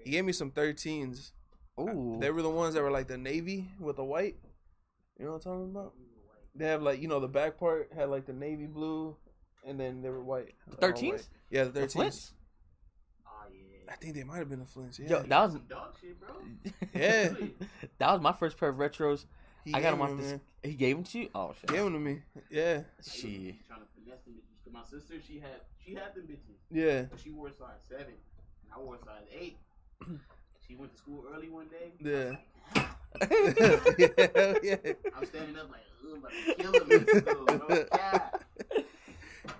he gave me some 13s. Ooh. They were the ones that were like the navy with the white. You know what I'm talking about? They have like you know the back part had like the navy blue, and then they were white. The 13s? white. Yeah, the The 13s. Flints? Oh yeah. I think they might have been the Flints. Yeah, Yo, that was dog shit, bro. Yeah. that was my first pair of retros. he I got gave them off them, this. man. He gave them to you? Oh shit. Gave them to me. Yeah, Shit. Trying to finesse them bitches. 'Cause My sister, she had she had them bitches. yeah, But she wore a size seven. And I wore a size eight. she went to school early one day. yeah. Yeah. I'm yeah, yeah. standing up like, ugh, I'm about to kill him in school. No cap.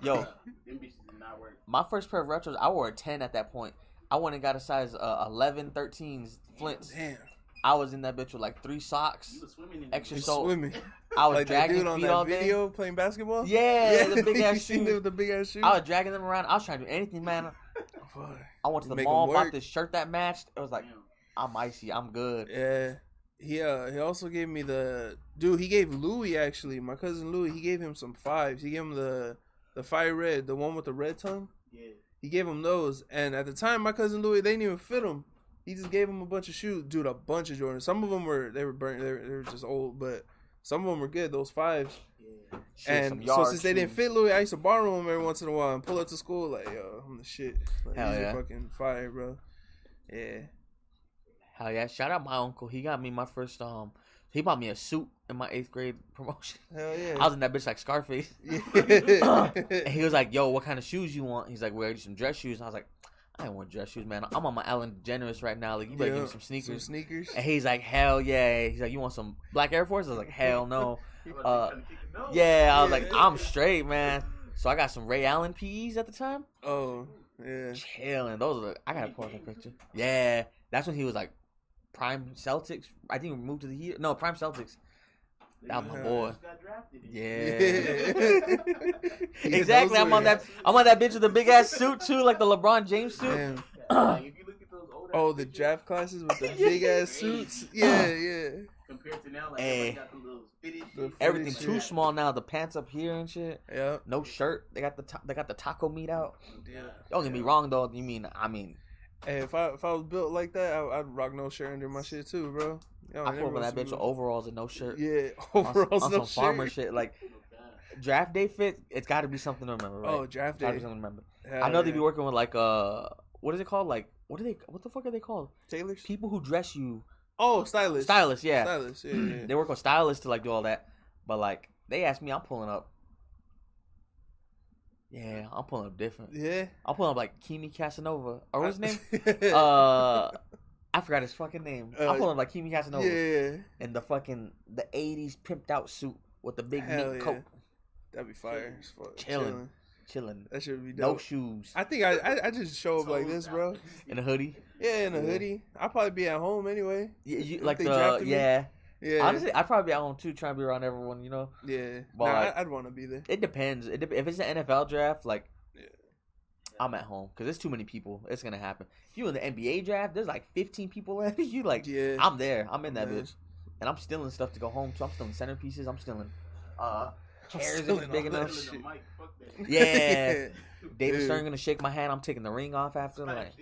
Yo, Uh, them bitches did not work. my first pair of retros, I wore a 10 at that point. I went and got a size uh, 11, 13s Flints. Damn, I was in that bitch with like three socks. You was swimming in Extra you swimming. I was like dragging dude on feet that all day. video playing basketball. Yeah, yeah the big ass shoe. shoes. the, the big ass shoe. I was dragging them around. I was trying to do anything, man. Fuck. I went to the Make 'em mall, bought this shirt that matched. It was like, Damn. I'm icy, I'm good. Yeah. He uh he also gave me the dude. He gave Louis actually my cousin Louis. He gave him some fives. He gave him the the fire red, the one with the red tongue. Yeah. He gave him those, and at the time, my cousin Louis they didn't even fit him. He just gave him a bunch of shoes, dude. A bunch of Jordans. Some of them were they were burnt. They were, they were just old, but some of them were good. Those fives. Yeah. And so since they didn't fit Louis, I used to borrow them every once in a while and pull up to school like, yo, I'm the shit. Like, Hell yeah. fucking fire, bro. Yeah. Hell yeah! Shout out my uncle. He got me my first um. He bought me a suit in my eighth grade promotion. Hell yeah. I was in that bitch like Scarface. And he was like, "Yo, what kind of shoes you want?" He's like, "Wear some dress shoes." And I was like, "I ain't want dress shoes, man. I'm on my Ellen DeGeneres right now. Like, you better give me some Some sneakers." sneakers. And he's like, "Hell yeah!" He's like, "You want some black Air Force?" I was like, "Hell no." Uh, trying to kick the nose. Yeah, I was like, "I'm straight, man." So I got some Ray Allen PEs at the time. Oh, yeah. Chilling. Those are. The, I gotta pull up that picture. Yeah, that's when he was like prime Celtics. I think we moved to the Heat. No, prime Celtics. That my uh-huh. boy. Just got drafted. Yeah. Yeah, exactly. I'm on that. I'm on that bitch with the big ass suit too, like the LeBron James suit. Damn. Like, if you look at those old Oh, the draft classes with the big ass suits. Yeah, yeah. compared to now, like Hey. got the little fitted The shit. Everything Shit. too small now. The pants up here and shit. Yeah. No shirt. They got the ta- they got the taco meat out. Yeah. Don't get me wrong though. You mean I mean Hey, if I if I was built like that, I, I'd rock no shirt under my shit too, bro. Yo, I pull up on that bitch me- with overalls and no shirt. Yeah, On, overalls, on no some farmer shit. Like draft day fit. It's got to be something to remember, right? Oh, draft Gotta be day. something to remember. Hell I know they be working with like uh, what is it called? Like what are they? What the fuck are they called? tailors. People who dress you Oh, stylist. Stylist, yeah. Stylist. Yeah, yeah. they work with stylists to like do all that. But like they asked me, I'm pulling up. Yeah, I'm pulling up different. yeah. I'm pulling up like Kimi Casanova. Or what's his name? name? uh, I forgot his fucking name. Uh, I'm pulling up like Kimi Casanova yeah. in the fucking the '80s pimped out suit with the big Hell mink yeah. coat, That'd be fire. as fuck. Chilling. Chilling. chilling, That should be no shoes, I think I, I I just show up like this, bro. in a hoodie. Yeah, in a Yeah. hoodie. I'll probably be at home anyway. Yeah, you, like they the drafted me? Yeah. Yeah. Honestly, I'd probably be at home too, trying to be around everyone. You know, yeah. But, nah, like- I, I'd want to be there. it depends. It dep if it's an NFL draft, like Yeah. I'm at home because there's too many people. It's gonna happen. If you're in the NBA draft, there's like 15 people in. you like, Yeah. I'm there. I'm in that Man. bitch, and I'm stealing stuff to go home. So I'm stealing centerpieces. I'm stealing uh chairs if stealing it's big enough. shit. Mike, fuck that. Yeah. David Dude. Stern gonna shake my hand. I'm taking the ring off after, like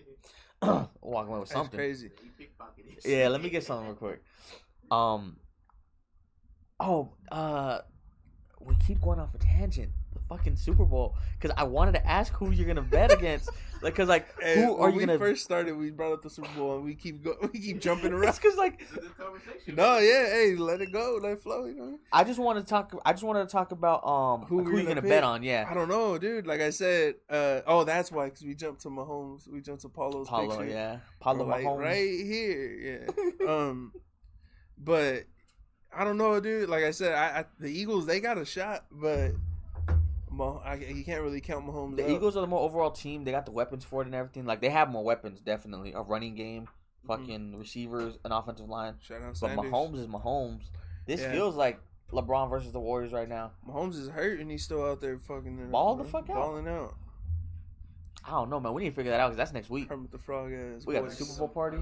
walking away with That's something. crazy. You pickpocket his Yeah, let me get something real quick. Um. Oh, uh, we keep going off a tangent. The fucking Super Bowl, because I wanted to ask who you're gonna bet against, like, cause like Hey, who are when you we gonna? first started, we brought up the Super Bowl and we keep go, we keep jumping That's around. because like It's a good conversation. No, yeah, hey, let it go, let it flow. You know, I just want to talk. I just wanted to talk about um Who who, we're who you gonna gonna pick? bet on. Yeah, I don't know, dude. Like I said, uh, oh, that's why because we jumped to Mahomes, we jumped to Paulo's Paulo. picture. Yeah, We're Paulo like, Mahomes. right here, yeah. um, but I don't know, dude. Like I said, I, I the Eagles they got a shot, but Mah- I, you can't really count Mahomes. The out. Eagles are the more overall team. They got the weapons for it and everything. Like they have more weapons, definitely. A running game, fucking receivers, an offensive line. Shout out But Sanders. Mahomes is Mahomes. This Yeah. feels like LeBron versus the Warriors right now. Mahomes is hurt and he's still out there fucking uh, Ball the fuck out. balling out. I don't know, man. We need to figure that out because that's next week. Kermit the Frog ass. We got the. Super Bowl party.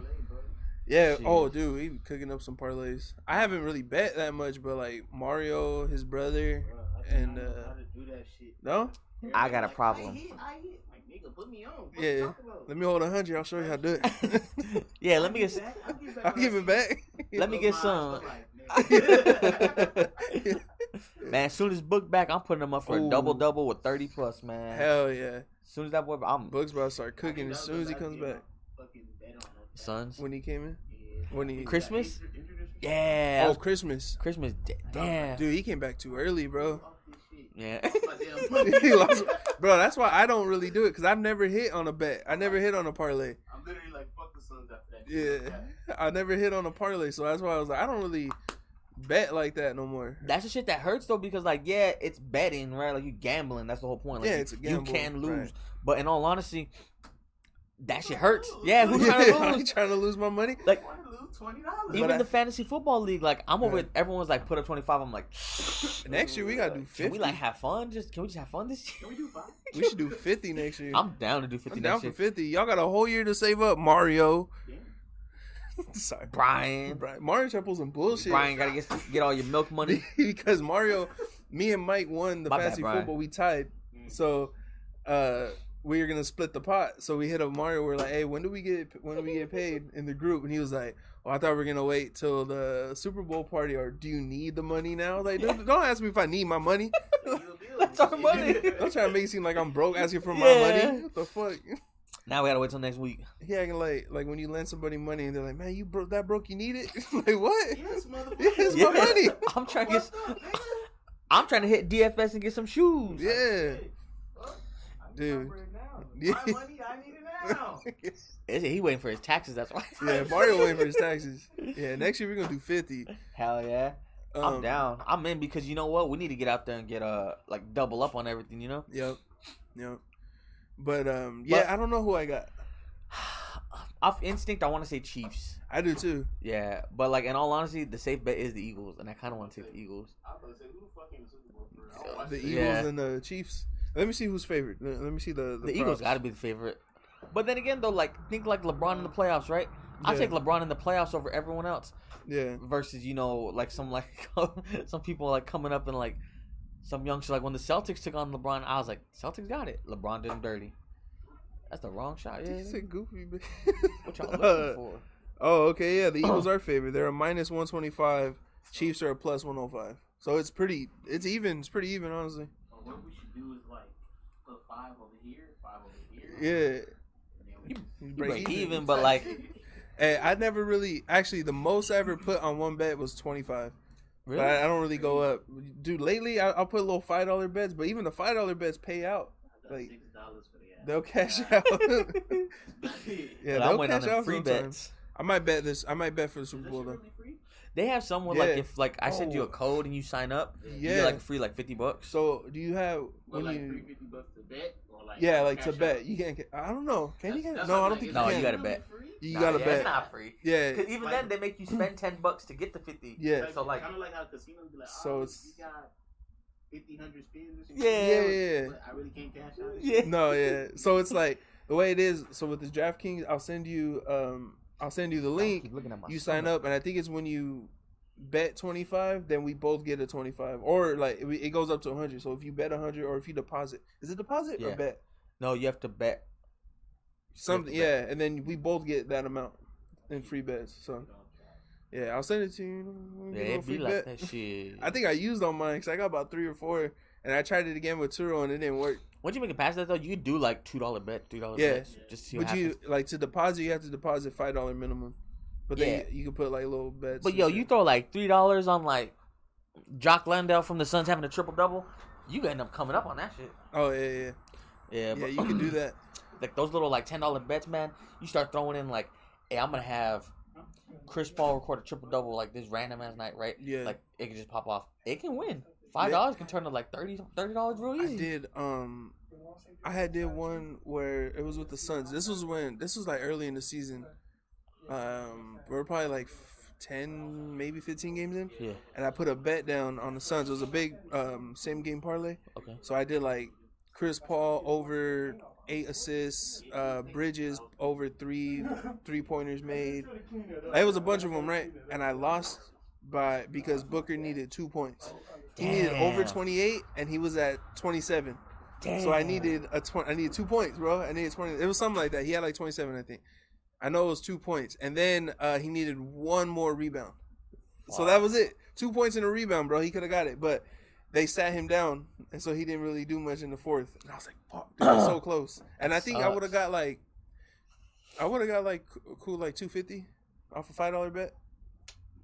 Yeah. Shit. Oh, dude, he be cooking up some parlays. I haven't really bet that much, but like Mario, his brother. And, uh, how to do that shit. No, I got a problem. I hit, I hit. Like, nigga, put me on. What Yeah. you talking about? let me hold a hundred. I'll show you how to do it. yeah, let me I'll get. back- I'll give back I'll give it back. Let me get some. eyes, but. Man, as soon as book back, I'm putting them up for Ooh. a double double with thirty plus, man. Hell yeah. As soon as that boy, I'm Bugs about to start cooking as soon as he comes back. fucking bet on that. Sons. When he came in. When he Christmas? Injured- injured Yeah, Oh, Christmas. Christmas. d- Damn. Dude, he came back too early, bro. something. Fuck this shit. Yeah. Lost my damn money. he lost, bro. That's why I don't really do it because I've never hit on a bet. I never hit on a parlay. I'm literally like, fuck the Suns after that. Yeah, I never hit on a parlay, so that's why I was like, I don't really bet like that no more. That's the shit that hurts though, because like, yeah, it's betting, right? Like you gambling. That's the whole point. Like, Yeah, you- it's a gamble. You can lose, right. but in all honesty, that shit hurts. Yeah, who's trying to I'm lose? trying to lose my money. Like I want to lose twenty dollars. even I- the fantasy football league, like I'm over. Yeah. Everyone's like, put up twenty five. I'm like, Next year we gotta do can fifty. we like have fun? Just can we just have fun this year? Can we do five? We should do fifty next year. I'm down to do fifty I'm down next for year. fifty. Y'all got a whole year to save up, Mario. Yeah. Sorry, Brian, Brian. Mario tried to pull some bullshit. Brian, gotta get get all your milk money. because Mario, me and Mike won the My fantasy Brian. football. We tied, Mm. so uh, we were gonna split the pot. So we hit up Mario. We're like, "Hey, when do we get when do we get paid in the group?" And he was like, "Oh, I thought we are gonna wait till the Super Bowl party. Or do you need the money now?" I was like, don't, don't ask me if I need my money. That's our money. Don't try to make it seem like I'm broke asking for my Yeah. money. What the fuck? Now we gotta wait till next week. Yeah, acting like like when you lend somebody money and they're like, "Man, you broke that broke. You need it." like what? Yes, motherfucker. Yeah, my money. I'm trying to get. What's up. I'm trying to hit DFS and get some shoes. Yeah. Fuck. I need Dude. My bread now. Yeah. My money, I need it now. Is it- He waiting for his taxes. That's why. yeah, Mario waiting for his taxes. Yeah, next year we're gonna do fifty. Hell yeah. I'm Um, down. I'm in because you know what? We need to get out there and get uh like double up on everything. You know. Yep, yep. But um, yeah, But- I don't know who I got. Off instinct, I want to say Chiefs. I do too. Yeah, but like in all honesty, the safe bet is the Eagles, and I kind of want to take the Eagles. I was about to say, who the fuck the Super Bowl for real? I'll watch The. Eagles Yeah. and the Chiefs. Let me see who's favorite. Let let me see the The, the, Eagles got to be the favorite. But then again, though, like think like LeBron in the playoffs, right? I take LeBron in the playoffs over everyone else. Yeah, Versus you know like some like some people like coming up and like some youngster like when the Celtics took on LeBron, I was like Celtics got it. LeBron did him dirty. That's the wrong shot. Yeah. He's a goofy. bitch. What y'all looking for? Oh, okay, yeah. The Eagles are favored. They're a minus one twenty five. Chiefs are a plus one hundred five. So it's pretty. It's even. It's pretty even, honestly. Or what we should do is like put five over here, five over here. Yeah. and then we You, you break even, but like Hey, I never really actually the most I ever put on one bet was twenty five. Really? But I, I don't really go up, dude. Lately, I, I'll put a little five dollar bets, but even the five dollar bets pay out. Like, six dollars for the app. They'll cash out. yeah, But I they'll went on cash them out free sometimes. bets. I might bet this. I might bet for the Super Bowl though. really free? They have some where Yeah. like if like I send you a Oh. code and you sign up, you Yeah. get like free like fifty bucks. So do you have But when like you? free fifty bucks to bet or like Yeah, like to cash bet. out? You can't. get- I don't know. Can you That's- get? that's No, I what don't I'm think No, you you can. gotta Really bet. free? You Nah, gotta yeah, bet. It's not free. Yeah, 'Cause even then they make you spend ten bucks to get the fifty. yeah, So, like- kind of like how casinos be like, So oh, it's- you got fifteen hundred spins. Or something. Yeah. yeah, yeah. But I really can't cash out. Yeah. No, yeah. So it's like the way it is. So with this DraftKings, I'll send you. Um, I'll send you the link. Keep looking at my You sign stomach. up, and I think it's when you bet twenty five, then we both get a twenty five, or like it it goes up to hundred. So if you bet hundred, or if you deposit, is it deposit or bet? No, you have to bet. Something, to yeah, and then we both get that amount in free bets. So yeah, I'll send it to you. Yeah, Get a it be free like bet. that shit. I think I used on mine because I got about three or four, and I tried it again with Turo and it didn't work. Once you make it past that though, you could do like two dollar bet, three dollar Yeah. bets, just to see what But you like to deposit, you have to deposit five dollar minimum. But then Yeah. you, you can put like little bets. But yo, shit. you throw like three dollars on like Jock Landale from the Suns having a triple double, you end up coming up on that shit. Oh yeah, yeah, Yeah, yeah. but you can do that. like those little like ten dollar bets, man. You start throwing in like, hey, I'm gonna have Chris Paul record a triple double like this random ass night, right? Yeah. Like it can just pop off. It can win. Five dollars can turn to like 30 dollars real easy. I did. Um, I had did one where it was with the Suns. This was when this was like early in the season. Um, we are probably like ten, maybe fifteen games in, Yeah. and I put a bet down on the Suns. It was a big um same game parlay. Okay. So I did like Chris Paul over eight assists, uh, Bridges over three three pointers made. It was a bunch of them, right? And I lost by because Booker needed two points. He needed over twenty eight, and he was at twenty seven. Damn. So I needed a twenty. I needed two points, bro. I needed twenty. It was something like that. He had like twenty seven, I think. I know it was two points, and then uh, he needed one more rebound. Wow. So that was it. Two points and a rebound, bro. He could have got it, but they sat him down, and so he didn't really do much in the fourth. And I was like, "Fuck, dude, it's so close." And I think I would have got like, I would have got like cool like two fifty off a five dollar bet.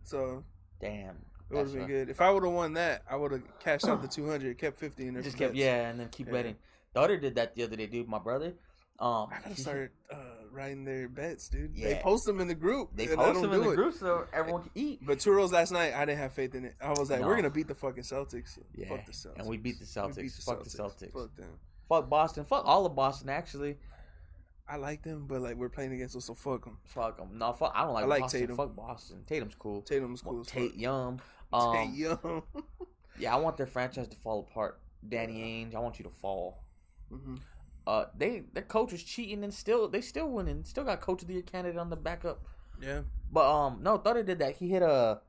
So Damn. It would have been good. If I would have won that, I would have cashed out the two hundred, kept fifty in there. Just kept bets. yeah, and then keep Yeah. betting. Other did that the other day, dude. My brother. Um, I gotta start uh, writing their bets, dude. They post them in the group. They post don't them in the it. group so everyone can eat. But Turo's last night, I didn't have faith in it. I was like, No. we're gonna beat the fucking Celtics. Yeah, Fuck the Celtics. and we beat the Celtics. We beat the Fuck the Celtics. Celtics. Fuck them. Fuck Boston. Fuck all of Boston. Actually, I like them, but like we're playing against them, so fuck them. fuck them. No, fuck. I don't like, I like Boston. Tatum. Fuck Boston. Tatum's cool. Tatum's cool Tate. Young. Um, Tate Young. Yeah, I want their franchise to fall apart. Danny Ainge, I want you to fall. Mhm. Uh, they their coach was cheating and still they still winning. Still got coach of the year candidate on the backup. Yeah. But um, no, Thunder did that. He hit a.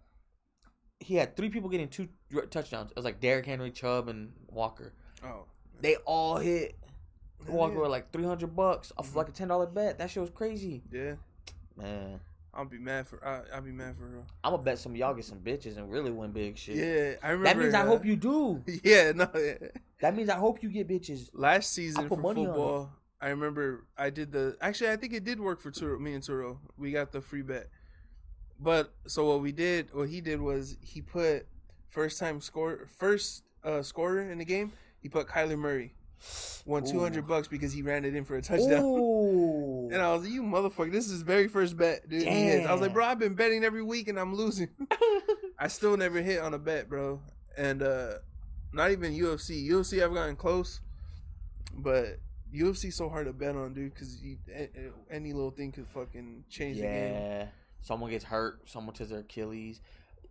He had three people getting two touchdowns. It was like Derrick Henry, Chubb, and Walker. Oh. They all hit. Walker Yeah. with like three hundred bucks off of Mhm. like a ten dollar bet. That shit was crazy, Yeah. man. I'll be mad for. I, I'll be mad for real. I'm gonna bet some of y'all get some bitches and really win big shit. Yeah, I remember. that means I uh, hope you do. Yeah, no. Yeah. That means I hope you get bitches. Last season for football, I remember I did the. Actually, I think it did work for Turo. Me and Turo, we got the free bet. But so what we did, what he did was he put first time score, first uh, scorer in the game. He put Kyler Murray, won two hundred bucks because he ran it in for a touchdown. Ooh. And I was like, "You motherfucker! This is his very first bet, dude." I was like, "Bro, I've been betting every week and I'm losing." I still never hit on a bet, bro. And uh not even UFC. UFC I've gotten close, but UFC so hard to bet on, dude, because any little thing could fucking change the game. yeah. Someone gets hurt. Someone tears their Achilles.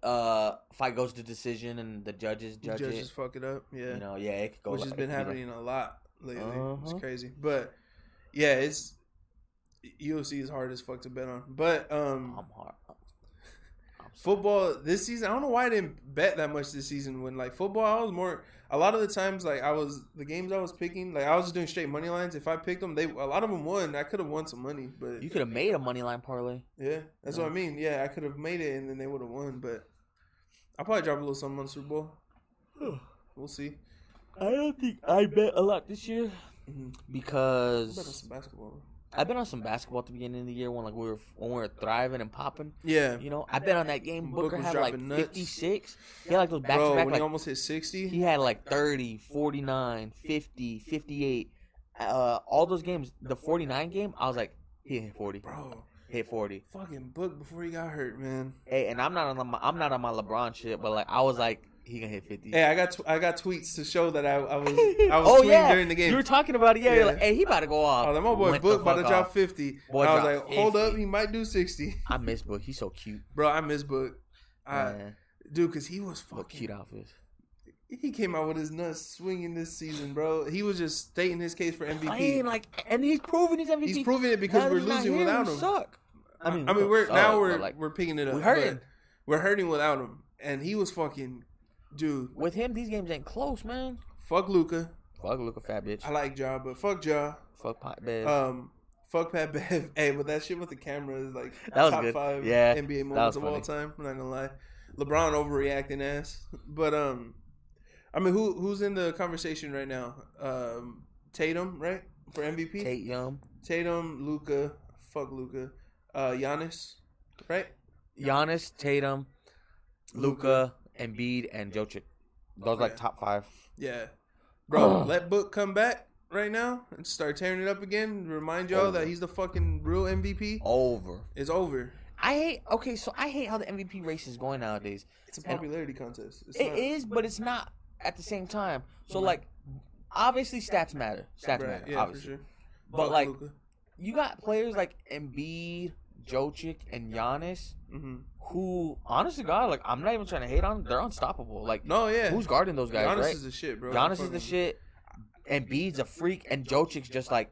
Uh, fight goes to decision, and the judges The judge Judges it. fuck it up, yeah. You know, yeah, it could go. Which like- has been could be like- happening a lot lately. It's Uh-huh. crazy, but yeah, it's UFC is hard as fuck to bet on. But um, I'm hard. I'm- I'm football this season. I don't know why I didn't bet that much this season. When like football, I was more. A lot of the times, like I was the games I was picking, like I was just doing straight money lines. If I picked them, they a lot of them won. I could have won some money, but You could have made a money line parlay. yeah, that's what I mean. Yeah, I could have made it, and then they would have won. But I'll probably drop a little something on Super Bowl. We'll see. I don't think I bet a lot this year Mhm. because Bet on some basketball. I've been on some basketball at the beginning of the year when like we were when we were thriving and popping. Yeah, You know, I bet on that game. Book Booker was had like 56. He had like those back bro, to when back he like almost hit sixty. he had like 30, 49, 50, 58. Uh, all those games, the 49 game, I was like, he hit 40. bro, Hit 40. fucking book before he got hurt, man. Hey, and I'm not on my I'm not on my LeBron shit, but like I was like, he gonna hit 50. Hey, I got tw- I got tweets to show that I, I was I was oh tweeting yeah, during the game. you were talking about it. Yeah, Yeah. Like, hey, he about to go off. Oh, my boy Went Book about to drop fifty. Boy I was like, hold up, he might do sixty. I miss Book. He's so cute. Bro, I miss Book. I, dude, because he was what fucking. cute outfits. He came out with his nuts swinging this season, bro. He was just stating his case for MVP. Playing like, and he's proving his MVP. He's proving it because we're he's losing without him. Suck. I mean, I mean, we're suck, now we're like we're picking it up. we but hurting. We're hurting without him, and he was fucking, dude. with him. These games ain't close, man. Fuck Luka. Fuck, Luka, fat bitch. I like Ja, but fuck Ja. Fuck Pat Bev. Um, fuck Pat Bev. Hey, but that shit with the camera is like That was top good. five Yeah, NBA moments of all time. I'm not gonna lie. LeBron overreacting ass, but um, I mean, who who's in the conversation right now? Um, Tatum, right for MVP. Young, Tatum, Luka, fuck Luka, uh, Giannis, right? Giannis, Tatum, Luka, Embiid, and Jokic. Those like top five. Yeah, bro. let Book come back right now and start tearing it up again. Remind y'all that he's the fucking real MVP. Over. It's over. I hate. Okay, so I hate how the MVP race is going nowadays. It's a And- popularity contest. It's It not- is, but it's not at the same time. So like, obviously stats matter. Stats Right, matter. yeah, obviously. for sure. But Fuck like, Luka. you got players like Embiid, Jokic, and Giannis, Mhm. who, honestly, God, like I'm not even trying to hate on. them. They're unstoppable. Like, no, yeah, who's guarding those guys? Giannis right? is the shit, bro. Giannis is the shit. And Embiid's a freak, and Jokic's just like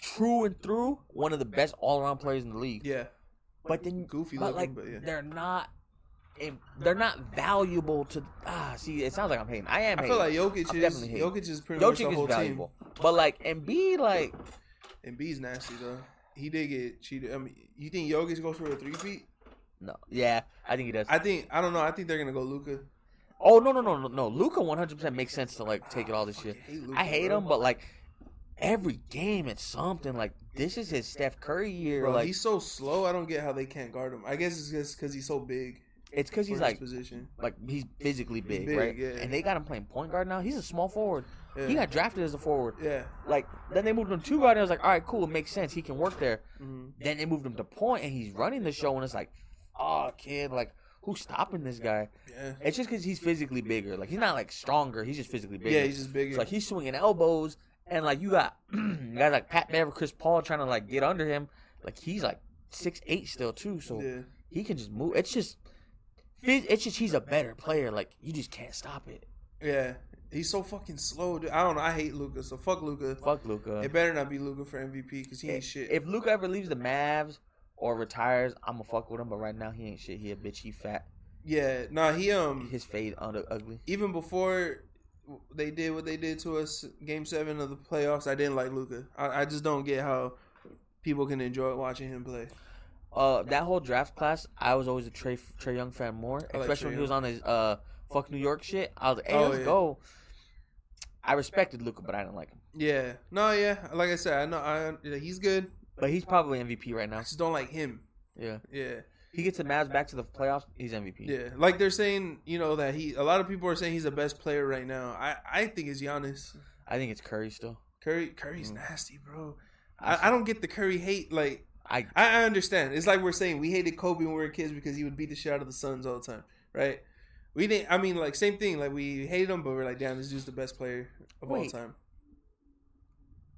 true and through one of the best all around players in the league. Yeah, But then, goofy but looking, like, but yeah. they're not. They're not valuable to ah. See, it sounds like I'm hating. I am. I feel like. Jokic I'm is definitely hating. Jokic is pretty much Jokic the is whole valuable, but like Embiid, like team. B's nasty though. He did get cheated. I mean, you think Jokic goes for a three feet? no, yeah, I think he does. I think I don't know. I think they're gonna go Luka. oh no, no, no, no, no. Luka 100 percent makes sense to like take it all this shit. hate Luka, I hate bro. him, but like every game it's something. Like this is his Steph Curry year. Bro, like he's so slow. I don't get how they can't guard him. I guess it's just because he's so big. it's because he's like position. like he's physically big, big, right? yeah. And they got him playing point guard now. He's a small forward. Yeah. He got drafted as a forward. yeah. Like then they moved him to guard. And I was like, all right, cool, it makes sense. He can work there. hmm Then they moved him to point, and he's running the show. And it's like, oh, kid, like who's stopping this guy? Yeah. It's just because he's physically bigger. Like he's not like stronger. He's just physically bigger. Yeah, he's just bigger. It's like he's swinging elbows, and like you got guys like Pat Bev, Chris Paul trying to like get under him. Like he's like six eight still too, so yeah. he can just move. It's just, it's just he's a better player. Like you just can't stop it. Yeah. He's so fucking slow. Dude. I don't know. I hate Luka. So fuck Luka. Fuck Luka. It better not be Luka for MVP because he ain't shit. If Luka ever leaves the Mavs or retires, I'm gonna fuck with him. But right now he ain't shit. He a bitch. He fat. yeah. Nah. He um. His fade under ugly. even before they did what they did to us, Game Seven of the playoffs, I didn't like Luka. I, I just don't get how people can enjoy watching him play. Uh, that whole draft class, I was always a Trae Trae Young fan more, I like especially when he was on his uh fuck New York shit. I was like, hey, Oh, let's yeah. go. I respected Luka, but I didn't like him. Yeah. No. Yeah. Like I said, I know. I yeah, he's good. But he's probably MVP right I now. just don't like him. Yeah, Yeah. he gets the Mavs back to the playoffs. He's MVP. Yeah. Like they're saying, you know, that he. A lot of people are saying he's the best player right now. I I think it's Giannis. I think it's Curry still. Curry. Curry's Mm. nasty, bro. I, I don't get the Curry hate. Like I I, I understand. It's like we're saying we hated Kobe when we were kids because he would beat the shit out of the Suns all the time, right? We didn't. I mean, like same thing. Like we hated him, but we're like, damn, this dude's the best player of all time.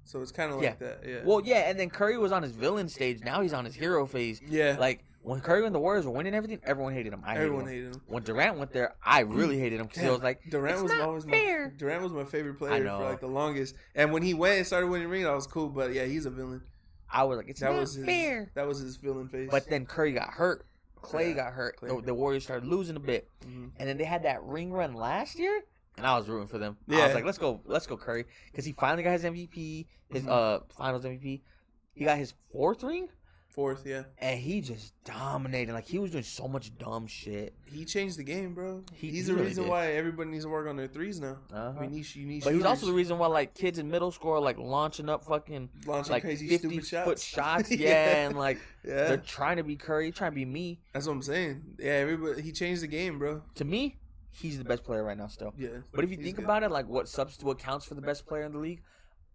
So it's kind of Yeah. like that, yeah. well, yeah, and then Curry was on his villain stage. Now he's on his hero phase. yeah, Like when Curry and the Warriors were winning everything, everyone hated him. I hated everyone him. hated him. When Durant went there, I really hated him because was like Durant it's was not always fair. my Durant was my favorite player for like the longest. And when he went and started winning rings, I was cool. But yeah, he's a villain. I was like, it's That not was his, fair. That was his villain face. But then Curry got hurt. Clay Yeah, got hurt. Clay. The, the Warriors started losing a bit, Mhm. and then they had that ring run last year, and I was rooting for them. Yeah. I was like, let's go, let's go, Curry, because he finally got his MVP, his Mhm. uh Finals MVP. He got his fourth ring. Fourth, yeah. and he just dominated. Like he was doing so much dumb shit. He changed the game, bro. He- he's he the really reason did. why everybody needs to work on their threes now. Uh-huh. I mean, you, you need But he's also the reason why like kids in middle school are like launching up fucking launching like crazy fifty stupid shots. foot shots. Yeah, yeah, and like yeah. they're trying to be Curry, trying to be me. That's what I'm saying. Yeah, everybody. He changed the game, bro. To me, he's the best player right now still. Yeah. But if you think good. about it, like what substitute what counts for the best player in the league,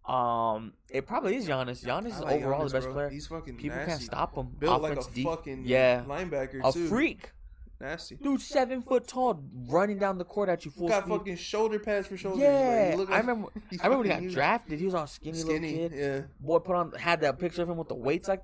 um, it probably is Giannis. Giannis is like overall Giannis, the best bro. player. He's fucking People nasty. can't stop him. Built Offense, like a def- fucking yeah, linebacker a too. freak. Nasty. Dude, seven foot tall, running down the court at you full Got speed. fucking shoulder pads for shoulders. yeah, look I remember. I remember when he got huge. drafted. He was all skinny, Skinny. little kid. Yeah. Boy put on had that picture of him with the weights like.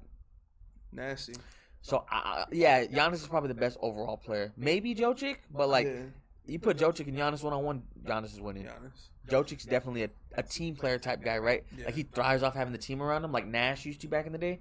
Nasty. So I yeah, Giannis is probably the best overall player. Maybe Jokic, but like yeah. you put Jokic and Giannis one on one, Giannis is winning. Giannis. Jokic's definitely a, a team player type guy, right? Yeah. Like he thrives off having the team around him, like Nash used to back in the day.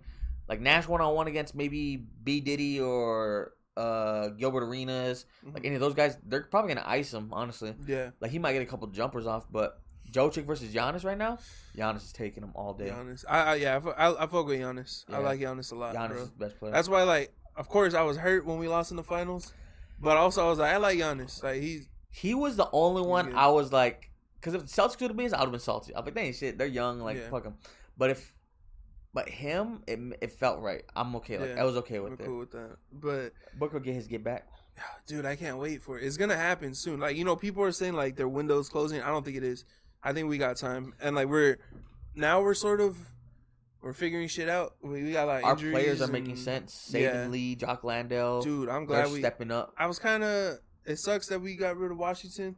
Like Nash one on one against maybe B Diddy or uh Gilbert Arenas, like Mhm. any of those guys, they're probably gonna ice him. Honestly, Yeah. like he might get a couple jumpers off, but Jokic versus Giannis right now, Giannis is taking him all day. Giannis. I, I yeah. I, I, I fuck with Giannis. I like Giannis a lot, Giannis bro. is the best player. That's why, like, of course, I was hurt when we lost in the finals, but also I was like, I like Giannis. Like he's he was the only one. I was like, because if the Celtics would have been, I would have been salty. I was like, they ain't shit. They're young, like Yeah. fuck them. But if, but him, it it felt right. I'm okay. Like Yeah. I was okay with it. cool with that. But Booker get his get back. dude, I can't wait for it. It's gonna happen soon. Like you know, people are saying like their window's closing. I don't think it is. I think we got time, and like we're now we're sort of we're figuring shit out. We, we got like Our players are and- making sense. Saban yeah. Lee, Jock Landale, Dude, I'm glad we. stepping up. I was kind of. It sucks that we got rid of Washington,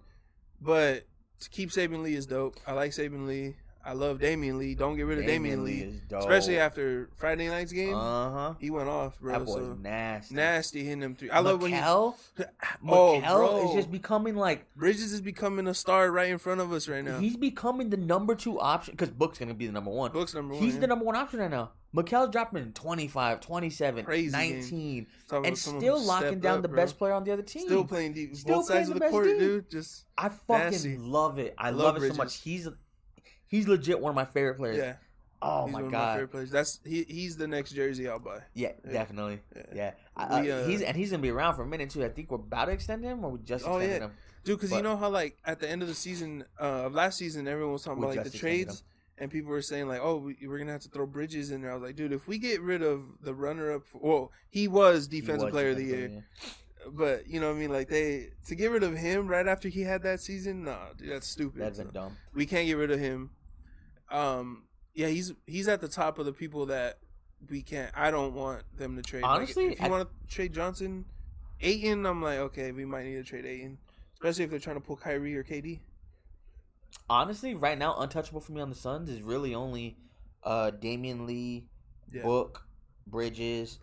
but keep Damion Lee is dope. I like Damion Lee. I love Damion Lee. Don't get rid of Damion, Lee, especially after Friday night's game. Uh huh. he went off, bro. That boy's so nasty. nasty hitting them three. I love when he. Mikel, Oh, bro. is just becoming like Bridges is becoming a star right in front of us right now. he's becoming the number two option because Book's gonna be the number one. Book's number one. He's yeah. the number one option right now. Mikel's dropping 25, 27, Crazy 19, and still locking down up, the bro. best player on the other team. Still playing deep. Still both sides playing of the court, dude. Just I fucking Nasty. love it. I Love love, it so much. He's he's legit one of my favorite players. yeah. Oh he's my one god. favorite players. That's he. He's the next jersey I'll buy. yeah, Yeah. definitely. Yeah. Yeah. I- We, uh, uh, he's and he's gonna be around for a minute too. I think we're about to extend him, or we just Oh, extended yeah. him. Dude, because you know how like at the end of the season uh, of last season, everyone was talking about like the trades, and people were saying like, "Oh, we, we're gonna have to throw Bridges in there." I was like, "Dude, if we get rid of the runner-up, well, he was He defensive was player of the year, player but you know what I mean? Like they to get rid of him right after he had that season, nah, dude, that's stupid. That'd So, dumb. we can't get rid of him. Um, yeah, he's he's at the top of the people that we can't. I don't want them to trade. Like, Honestly, if you I- want to trade Johnson, Ayton, I'm like, okay, we might need to trade Ayton, especially if they're trying to pull Kyrie or KD. Honestly, right now, untouchable for me on the Suns is really only uh Damion Lee, Yeah. Book, Bridges,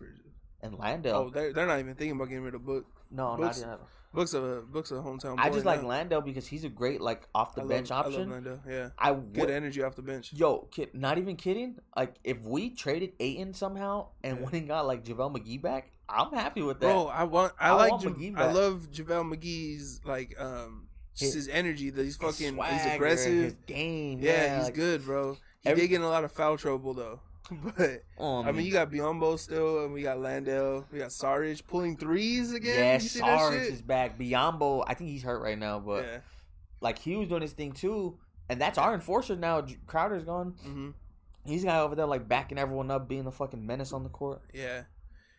and Landale. Oh, they're, they're not even thinking about getting rid of Book. no, Books- not even. Book's of a Book's a hometown. I just like. Landale because he's a great like off the I bench love, option. I love Landale. Yeah, I good would, energy off the bench. yo, kid, not even kidding. Like if we traded Ayton somehow and Yeah. went and got like JaVale McGee back, I'm happy with that. Bro, I want. I, I like. want Ja- McGee I love JaVale McGee's like um just His- his energy. That he's fucking. swagger, he's aggressive. His game, Yeah, he's like, good, bro. He every- did get in a lot of foul trouble though. But oh, I mean, you got Biyombo still, and we got Landale, we got Sarge pulling threes again. yeah, you Sarge is back. Biyombo, I think he's hurt right now, but yeah. like he was doing his thing too, and that's our enforcer now. Crowder's gone. hmm He's the guy over there like backing everyone up, being the fucking menace on the court. Yeah.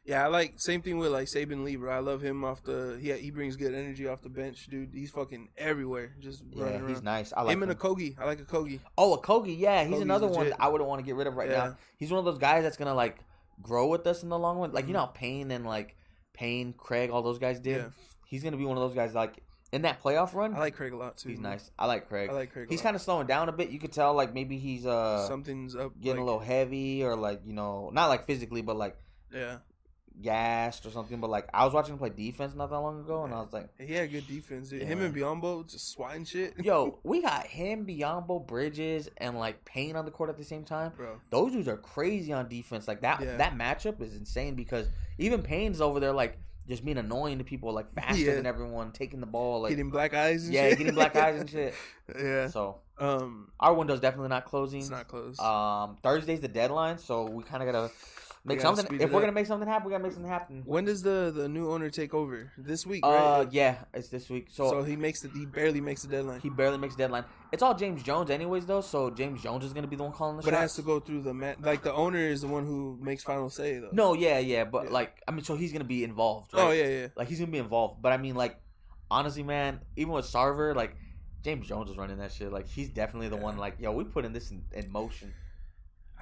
Yeah, I like same thing with like Damion Lee, bro. I love him off the he he brings good energy off the bench, dude. He's fucking everywhere, just running Yeah, around. he's nice. I like him him. and a Kogi. I like Okogie. oh, Okogie, yeah, he's Kogi's another one legit. that I wouldn't want to get rid of right Yeah. now. He's one of those guys that's gonna like grow with us in the long run. Like you Mhm. know, how Payne and like Payne, Craig, all those guys did. Yeah, He's gonna be one of those guys like in that playoff run. I like Craig a lot too. he's man. nice. I like Craig. I like Craig. he's kind of slowing down a bit. You could tell like maybe he's uh something's up. getting like, a little heavy or like you know not like physically but like Yeah, gassed or something. But like I was watching him play defense not that long ago, and I was like, he had good defense. Dude. Him and Biyombo just swatting shit. "Yo, we got him, Biyombo, Bridges, and like Payne on the court at the same time. bro. Those dudes are crazy on defense. Like that Yeah. that matchup is insane because even Payne's over there like just being annoying to people, like faster Yeah. than everyone, taking the ball, like getting black eyes. And yeah, shit. getting black eyes and shit. yeah. So Um, our window's definitely not closing. it's not close. Um, Thursday's the deadline, so we kind of gotta make gotta something. If we're up. gonna make something happen, we gotta make something happen. When does the the new owner take over? This week, Uh, yeah, it's this week. so, So, he makes the he barely makes the deadline, he barely makes deadline. It's all James Jones, anyways, though. So James Jones is gonna be the one calling the but it has to go through the man. Like the owner is the one who makes final say though. No, yeah, yeah, but Yeah. like, I mean, so he's gonna be involved. Right? Oh yeah, yeah. Like he's gonna be involved. But I mean, like, honestly, man, even with Sarver, like James Jones is running that shit. Like he's definitely the Yeah. one. Like, yo, we putting this in, in motion.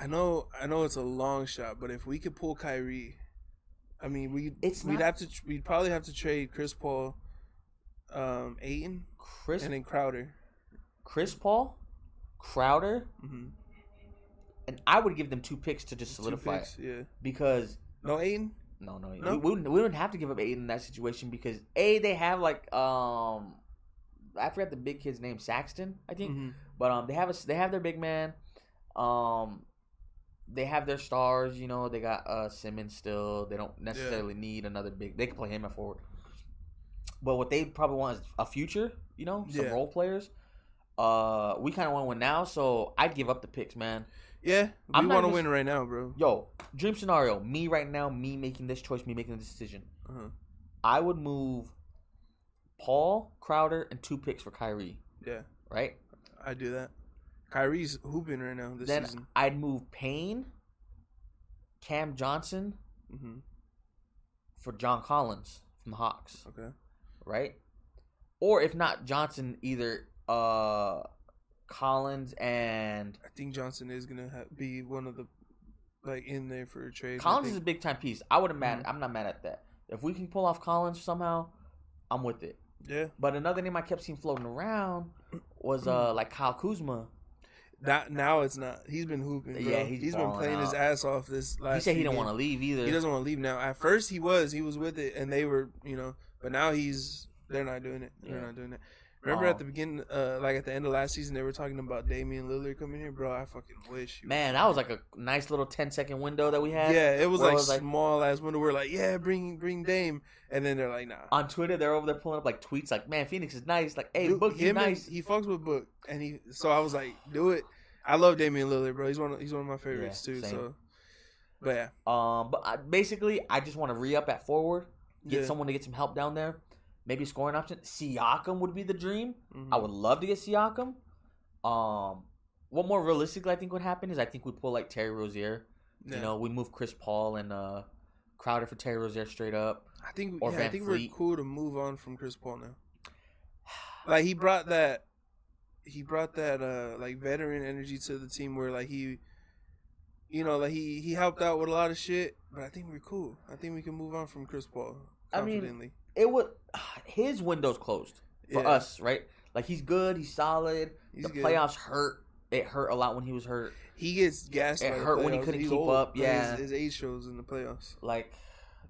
I know, I know it's a long shot, but if we could pull Kyrie, I mean, we It's we'd not- have to we'd probably have to trade Chris Paul, um, Ayton, Chris and then Crowder. Chris Paul, Crowder, Mm-hmm. and I would give them two picks to just solidify it Yeah. because No Ayton. no, no, No? We, we, wouldn't, we wouldn't have to give up Ayton in that situation because a they have like um I forgot the big kid's name Claxton I think, Mm-hmm. but um they have a they have their big man, um they have their stars. You know they got uh Simmons still. They don't necessarily need another big. They can play him at forward. But what they probably want is a future. You know some Yeah. role players. Uh, we kind of want one now, so I'd give up the picks, man. Yeah, we want to win right now, bro. Yo, dream scenario. Me right now, me making this choice, me making the decision. Uh-huh. I would move Paul Crowder and two picks for Kyrie. Yeah, Right. I do that. Kyrie's hooping right now this then season. I'd move Payne, Cam Johnson hmm for John Collins from the Hawks. Okay. Right. Or if not Johnson, either uh Collins and I think Johnson is gonna ha- be one of the like in there for a trade. Collins is a big time piece. I wouldn't mad. Mhm. I'm not mad at that. If we can pull off Collins somehow, I'm with it. yeah. But another name I kept seeing floating around was uh like Kyle Kuzma. Not now. It's not. He's been hooping. Bro. Yeah, he's been balling playing his ass off this last. he said he didn't want to leave either. He doesn't want to leave now. At first, he was. He was with it, and they were, you know. But now he's. They're not doing it. They're Yeah. not doing it. Remember Um, at the beginning, uh, like at the end of last season, they were talking about Damian Lillard coming here, bro. I fucking wish. Man, that was like a nice little 10 second window that we had. Yeah, it was like it was like- small ass window. We're like, yeah, bring bring Dame, and then they're like, nah. On Twitter, they're over there pulling up like tweets like, man, Phoenix is nice. Like, hey, Dude, Book, and- nice. he fucks with Book, and he. So I was like, do it. I love Damian Lillard, bro. He's one. Of, he's one of my favorites Yeah, too. same. So, but yeah, Um, But I, basically, I just want to re up at forward, get Yeah. someone to get some help down there. Maybe scoring option. Siakam would be the dream. Mhm. I would love to get Siakam. Um, what more realistically I think would happen is I think we pull like Terry Rozier. Yeah. You know, we move Chris Paul and uh, Crowder for Terry Rozier straight up. I think or yeah, I think Fleet. we're cool to move on from Chris Paul now. Like he brought that, he brought that uh like veteran energy to the team where like he, you know, like he he helped out with a lot of shit. But I think we're cool. I think we can move on from Chris Paul I mean, confidently. It would his window's closed for Yeah. us, right? Like he's good, he's solid. He's the good. playoffs hurt. It hurt a lot when he was hurt. He gets gassed. It hurt when he couldn't He's keep old. up, yeah. his, his age shows in the playoffs. Like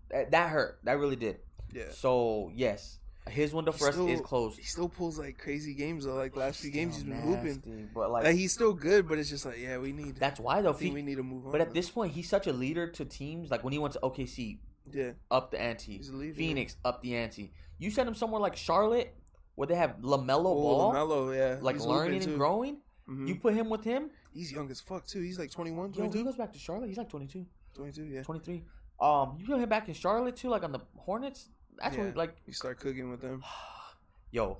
that, that hurt. That really did. Yeah. So yes, his window for He us is closed. He still pulls like crazy games though. Like last few games, he's been hooping. But like, Like he's still good, but it's just like yeah, we need. that's why though. He- we need to move on. but at this point, he's such a leader to teams. Like when he went to OKC, yeah, up the ante. He's. Phoenix up the ante. You send him somewhere like Charlotte, where they have Lamelo oh, Ball, LaMelo, yeah, like He's learning and growing. Mhm. You put him with him. He's young as fuck too. He's like 21, Yo, he goes back to Charlotte. He's like 22, 22, yeah. 23. Um, you put him back in Charlotte too, like on the Hornets. That's Yeah. what like, You start cooking with them. yo,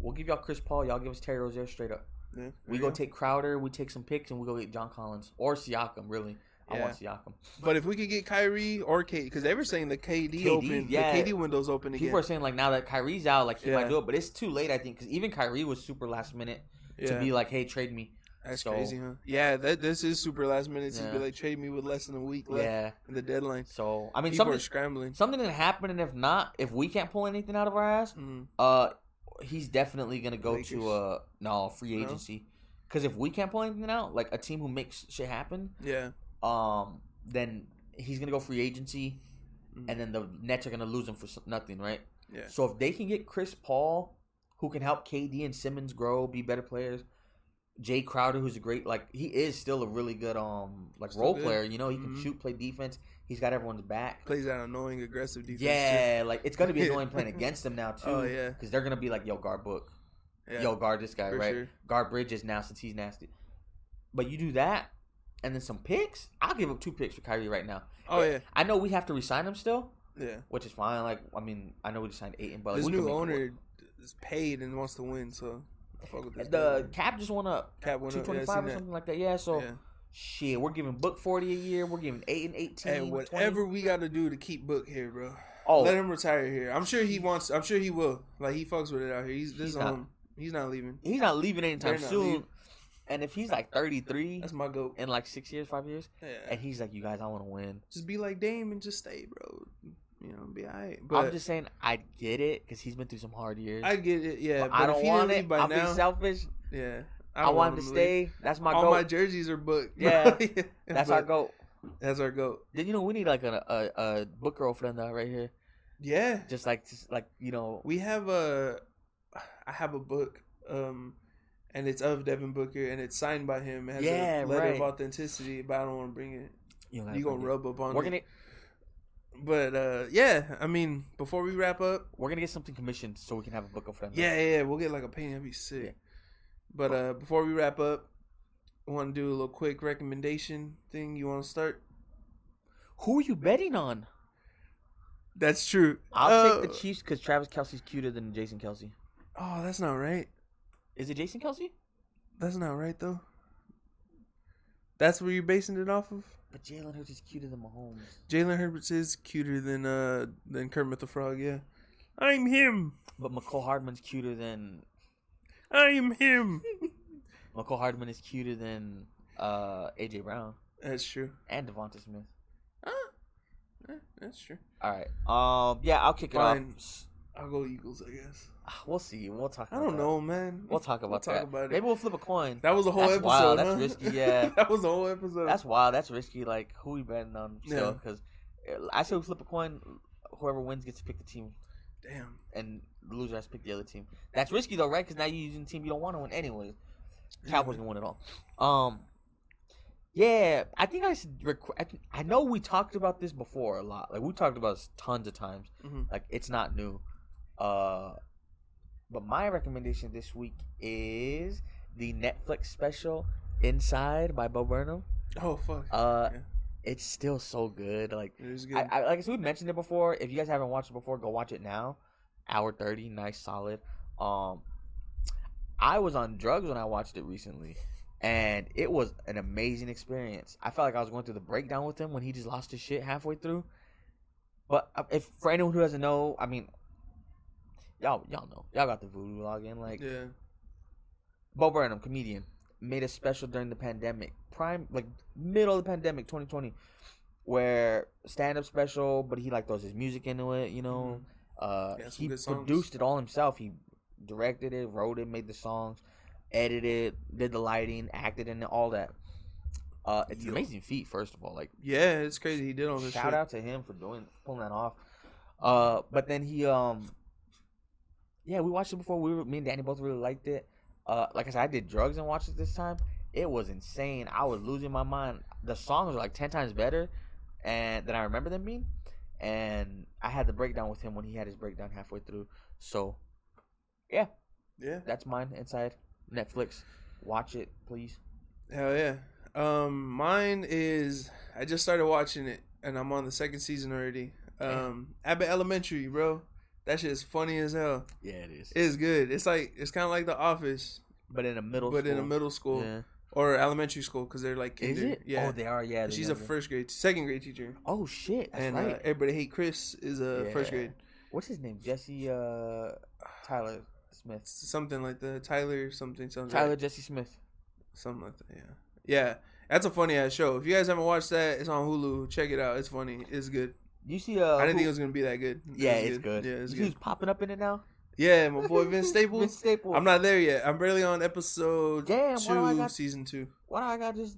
we'll give y'all Chris Paul. Y'all give us Terry Rozier straight up. Yeah, We there go take Crowder. We take some picks and we go get John Collins or Siakam. Really, I Yeah. want Siakam. But if we could get Kyrie or Kate, because they were saying the KD, KD, open, yeah. the KD window's open again. People are saying like now that Kyrie's out, like he Yeah. might do it, but it's too late. I think because even Kyrie was super last minute to be like, hey, trade me. that's so- crazy, huh? Yeah, that this is super last minute. To Yeah. be like trade me with less than a week left Yeah. in the deadline. So I mean, People something are scrambling. something can happen, and if not, if we can't pull anything out of our ass, Mm. uh, he's definitely gonna go Lakers? to a no free agency. Because if we can't pull anything out, like a team who makes shit happen, Yeah, um, then he's gonna go free agency, Mhm. and then the Nets are gonna lose him for nothing, right? yeah. So if they can get Chris Paul, who can help KD and Simmons grow, be better players. Jay Crowder, who's a great like he is still a really good um like Still role good. player. You know, he can Mhm. shoot, play defense. He's got everyone's back. Plays that annoying aggressive defense. too. Yeah, like it's gonna be annoying playing against them now too. Oh, yeah. because they're gonna be like, "Yo, guard book, yeah. yo, guard this guy, for right? sure. Guard Bridges now since he's nasty." But you do that, and then some picks. I'll give up two picks for Kyrie right now. Oh yeah, I know we have to resign him still, yeah. which is fine. Like I mean, I know we just signed Ayton, but like, this new owner is paid and wants to win, so I fuck with this. The guy. cap just went up cap went two up. twenty Yeah, I five or that. something like that. Yeah, so Yeah. shit, we're giving Book forty a year. We're giving eight and eighteen. And 20. whatever we got to do to keep Book here, bro. Oh, Let him retire here. I'm sure he wants. I'm sure he will. Like he fucks with it out here. He's this He's not- um, He's not leaving. he's not leaving anytime They're soon. And if he's like thirty three That's my goat. in like six years, five years, Yeah. and he's like, "You guys, I want to win." just be like Dame and just stay, bro. You know, be alright. But I'm just saying, I get it because he's been through some hard years. I get it. Yeah, But but, I don't want it. by I'll now, be selfish. yeah, I, don't want him to leave. stay. That's my All goal. my jerseys are booked. Yeah. Yeah, That's our but goal. That's our goat. Then you know we need like a a, a book girlfriend though, right here. Yeah, Just like just like you know. we have a. I have a book, um, and it's of Devin Booker, and it's signed by him. It has Yeah, a letter right. of authenticity, but I don't want to bring it. You, You gonna rub up on We're it? gonna But uh, yeah, I mean, before we wrap up, we're gonna get something commissioned so we can have a book of friends. yeah, yeah, we'll get like a painting. That'd be sick. Yeah. But uh, before we wrap up, I want to do a little quick recommendation thing. You want to start? Who are you betting on? That's true. I'll Uh, take the Chiefs because Travis Kelce's cuter than Jason Kelce. Oh, that's not right. Is it Jason Kelce? That's not right though. That's where you're basing it off of. But Jalen Hurts is cuter than Mahomes. Jalen Hurts is cuter than uh than Kermit the Frog. Yeah, I'm him. But Mecole Hardman's cuter than I'm him. Mecole Hardman is cuter than uh AJ Brown That's true. and Devonta Smith. Ah, eh, that's true. All right. Um. Yeah, I'll kick it off. I'll go Eagles. I guess. We'll see. We'll talk. I don't that. know, man. We'll talk about talk that. about it. Maybe we'll flip a coin. That was a whole That's episode. wild. That's risky, yeah. that was a whole episode. That's wild. That's risky. Like who we betting on still? Yeah. Because I say we flip a coin. Whoever wins gets to pick the team, damn. and the loser has to pick the other team. That's risky though, right? Because now you're using a team you don't want to win anyways. Cowboys gonna win it all. Um. Yeah, I think I should. Rec- I, th- I know we talked about this before a lot. Like we talked about this tons of times. Mhm. Like it's not new. Uh, but my recommendation this week is the Netflix special "Inside" by Bo Burnham. Oh fuck. Uh, Yeah. it's still so good. Like it good. I, I like we mentioned it before. If you guys haven't watched it before, go watch it now. Hour thirty, nice, solid. Um, I was on drugs when I watched it recently, and it was an amazing experience. I felt like I was going through the breakdown with him when he just lost his shit halfway through. But uh, if for anyone who doesn't know, I mean, y'all y'all know y'all got the voodoo login. Like yeah. Bo Burnham, comedian, made a special during the pandemic, prime like middle of the pandemic, 2020, where stand up special, but he like throws his music into it. You know, uh, Yeah, he produced it all himself. He directed it, wrote it, made the songs, edited, did the lighting, acted in it, all that. Uh, it's an amazing feat, first of all. Like Yeah, it's crazy. He did all this shout shit. out to him for doing pulling that off. Uh, but then he um, yeah, we watched it before. We were me and Danny both really liked it. Uh, like I said, I did drugs and watched it this time. It was insane. I was losing my mind. The songs are like ten times better, and than I remember them being. And I had the breakdown with him when he had his breakdown halfway through. So Yeah. yeah, that's mine inside Netflix. Watch it, please. Hell yeah. Um, mine is I just started watching it and I'm on the second season already. Um, Abbott Elementary, bro. That shit is funny as hell. Yeah, it is. It's good. It's like it's kind of like The Office, but in a middle, school. but in a middle school Yeah. or elementary school because they're like Is it? Yeah. Oh, they are. Yeah. She's a first grade, second grade teacher, Oh shit! That's and right. uh, everybody hate Chris is a first grade. What's his name? Jesse uh, Tyler Smith. Something like the Tyler something something. Tyler Jesse Smith. Something like that. Yeah. Yeah. That's a funny ass show. If you guys haven't watched that, it's on Hulu. Check it out. It's funny. It's good. You see? Uh, I didn't who- think it was gonna be that good. Yeah, it's good. Yeah, it's you see who's popping up in it now? Yeah, my boy Vince Staples. Vince Staples. I'm not there yet. I'm barely on episode Damn, why do I two, got- season two. Why do I got just?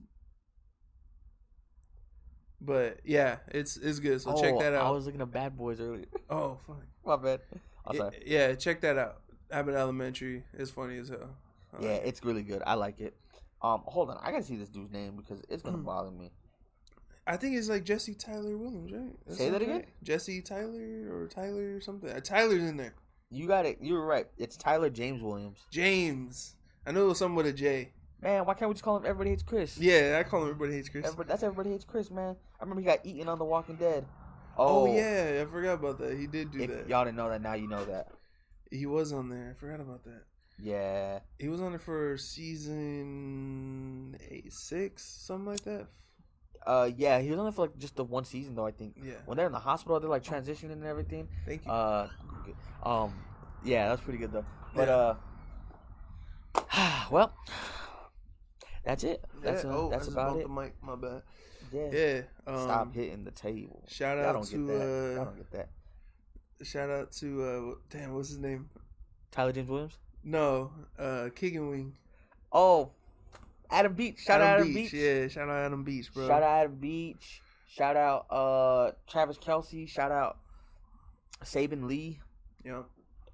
But yeah, it's it's good. So check that out. I was looking at Bad Boys earlier. Oh fuck. My bad. Yeah, yeah, check that out. Abbott Elementary is funny as hell. I Yeah, it. it's really good. I like it. Um, hold on, I gotta see this dude's name because it's gonna Mm. bother me. I think it's like Jesse Tyler Williams, right? Say that again? right. Jesse Tyler or Tyler or something. Uh, Tyler's in there. You got it. You were right. It's Tyler James Williams. James. I knew it was something with a J. Man, why can't we just call him Everybody Hates Chris? Yeah, I call him Everybody Hates Chris. Everybody, that's Everybody Hates Chris, man. I remember he got eaten on The Walking Dead. oh. Oh, yeah, I forgot about that. He did do If that. y'all didn't know that, now you know that. He was on there. I forgot about that. Yeah. He was on there for season eight, six, something like that. Uh, yeah, he was on it for like just the one season though. I think Yeah. when they're in the hospital, they're like transitioning and everything. Thank you. Uh, um, yeah, that's pretty good though. But Yeah. uh, well, that's it. That's yeah. uh, oh, that's I about it. the mic. My bad. Yeah. Yeah. Um, Stop hitting the table. Shout out don't to get that. uh, Y'all don't get that. shout out to uh, damn, what's his name? Tyler James Williams. No, uh, Kicking Wing. Oh, Adam Beach. Shout out Adam Beach. Yeah, shout out Adam Beach, bro. Shout out Adam Beach. Shout out uh Travis Kelce. Shout out Saban Lee. Yeah.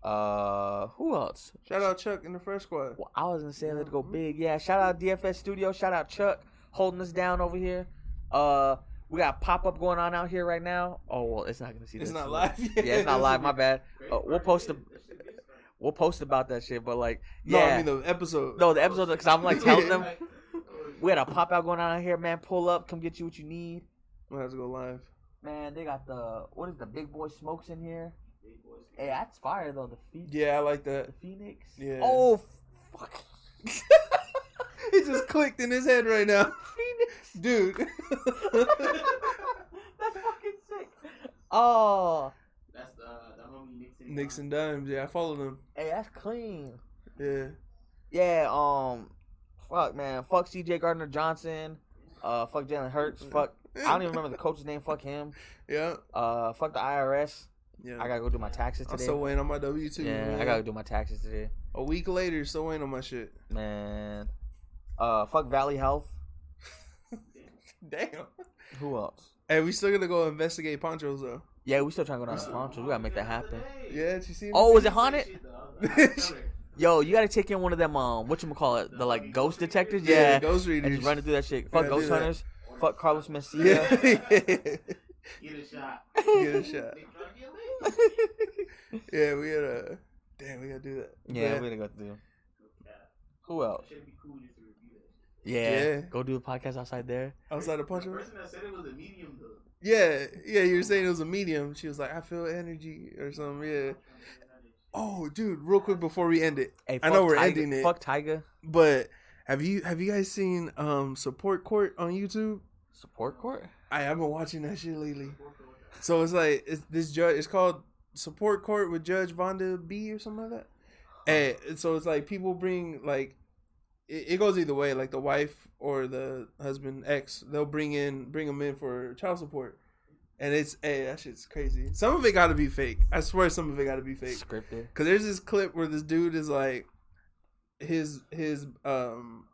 Uh, who else? Shout out Chuck in the first Squad. Well, I was gonna say let's go big. Yeah, shout out DFS Studio. Shout out Chuck holding us down over here. Uh, we got pop up going on out here right now. Oh well, it's not gonna see. This. It's this. not live. Yeah, it's not live. My bad. Uh, we'll post a, we'll post about that shit. But like, No, yeah, I mean the episode. no, the episode because I'm like telling them we had a pop out going on here. Man, pull up, come get you what you need. We'll have to go live. Man, they got the what is the big boy smokes in here? Hey, that's fire though. The Phoenix. Yeah, I like that. The Phoenix. Yeah. Oh fuck. it just clicked in his head right now, Phoenix. dude. that's fucking sick. Oh, That's the, uh, the Nixon. Nixon Dimes. Yeah, I follow them. hey, that's clean. Yeah. Yeah. Um, fuck man, fuck C.J. Gardner Johnson. Uh, fuck Jalen Hurts. Fuck. I don't even remember the coach's name. Fuck him. Yeah. Uh, fuck the IRS. Yeah. I gotta go do my taxes today. I'm still waiting on my W two. yeah, I gotta do my taxes today, A week later, still waiting on my shit. man. Uh, fuck Valley Health. Damn. Who else? Hey, we still gonna go investigate Ponchos though. Yeah, we still trying to go down to Ponchos. We gotta make that happen. Yeah, did you see? Oh, is it haunted? Yo, you gotta take in one of them. Um, what you call it? The like ghost detectors. Yeah, Yeah, ghost and readers. just running through that shit. Fuck ghost hunters. Fuck Carlos Mencia. Yeah. Get a shot. Get a shot. They trying to get lit. yeah, we gotta. Damn, we gotta do that. Yeah, But- we gotta go through. Who else? Should be cool just to review that shit. Yeah, Yeah. go do a podcast outside there. outside of The Ponchos. person that said it was a medium though. Yeah, yeah, you were saying it was a medium. She was like, I feel energy or something. Yeah. Oh, dude, real quick before we end it, Hey, I know we're Tyga- ending it. Fuck Tyga. but have you have you guys seen um Support Court on YouTube? Support court. I have been watching that shit lately. So it's like it's this judge. It's called Support Court with Judge Vonda B or something like that. And so it's like people bring like it, it goes either way. Like the wife or the husband ex, they'll bring in bring them in for child support. And it's hey, that shit's crazy. Some of it got to be fake. I swear, some of it got to be fake. Scripted. Cause there's this clip where this dude is like, his his um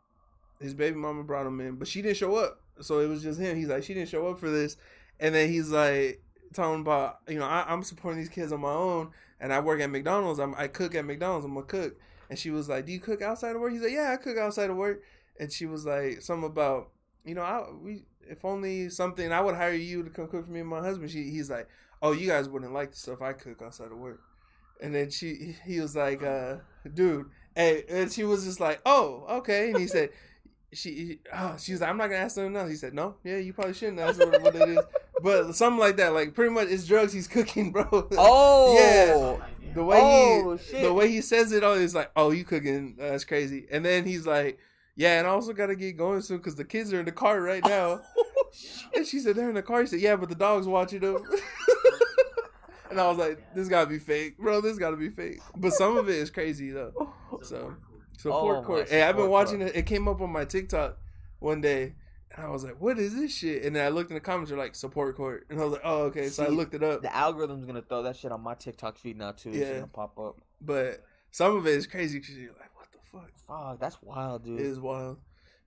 his baby mama brought him in, but she didn't show up. So it was just him. He's like, she didn't show up for this, and then he's like talking about, you know, I, I'm supporting these kids on my own, and I work at McDonald's. I'm I cook at McDonald's. I'm a cook, and she was like, do you cook outside of work? He's like, yeah, I cook outside of work, and she was like, something about, you know, I we if only something I would hire you to come cook for me and my husband. She he's like, oh, you guys wouldn't like the stuff I cook outside of work. And then she, he was like, uh, dude, hey, and she was just like, oh, okay. And he said, she, oh, she was like, I'm not gonna ask them else. He said, no, yeah, you probably shouldn't ask what, what it is, but something like that, like pretty much it's drugs he's cooking, bro. Oh. Yeah. the way Oh, he, shit. the way he says it, all is like, oh, you cooking? Uh, that's crazy. And then he's like, yeah, and I also gotta get going soon because the kids are in the car right now. and she said they're in the car. He said, yeah, but the dog's watching them. And I was like, this gotta be fake, bro. This gotta be fake. But some of it is crazy though. So support Oh, court. Hey, I've been watching court. it. It came up on my TikTok one day, and I was like, what is this shit? And then I looked in the comments, they're like support court, and I was like, oh okay. So I looked it up. The algorithm's gonna throw that shit on my TikTok feed now too. It's Yeah. gonna pop up. But some of it is crazy because you're like, what the fuck? Fuck, that's wild, dude. It is wild.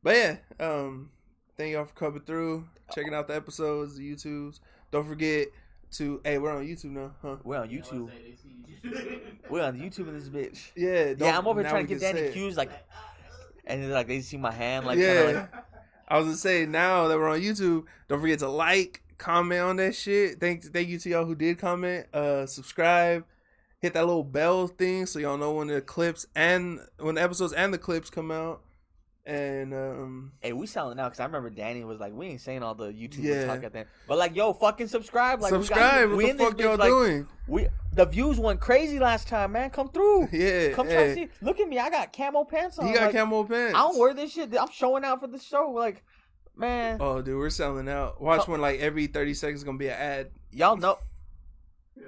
But yeah, um, thank y'all for coming through, checking out the episodes, the YouTubes. Don't forget to hey, we're on YouTube now, huh? We're on YouTube. We're on YouTube in this bitch. Yeah, Yeah, I'm over here trying to get Danny it. Q's like, and then like they see my hand like, yeah. kinda, like I was gonna say now that we're on YouTube, don't forget to like, comment on that shit. Thank thank you to y'all who did comment. Uh subscribe, hit that little bell thing so y'all know when the clips and when the episodes and the clips come out. And um, Hey, we selling out because I remember Danny was like, "We ain't saying all the YouTube Yeah. talk at that." But like, yo, fucking subscribe. Like, subscribe. We, got, we what in the this fuck y'all like, doing? We the views went crazy last time, man. Come through. Yeah, Come try to see. Look at me. I got camo pants on. He got like, camo pants. I don't wear this shit. I'm showing out for the show. Like, man, Oh, dude, we're selling out. Watch when like every thirty seconds is gonna be an ad. y'all know.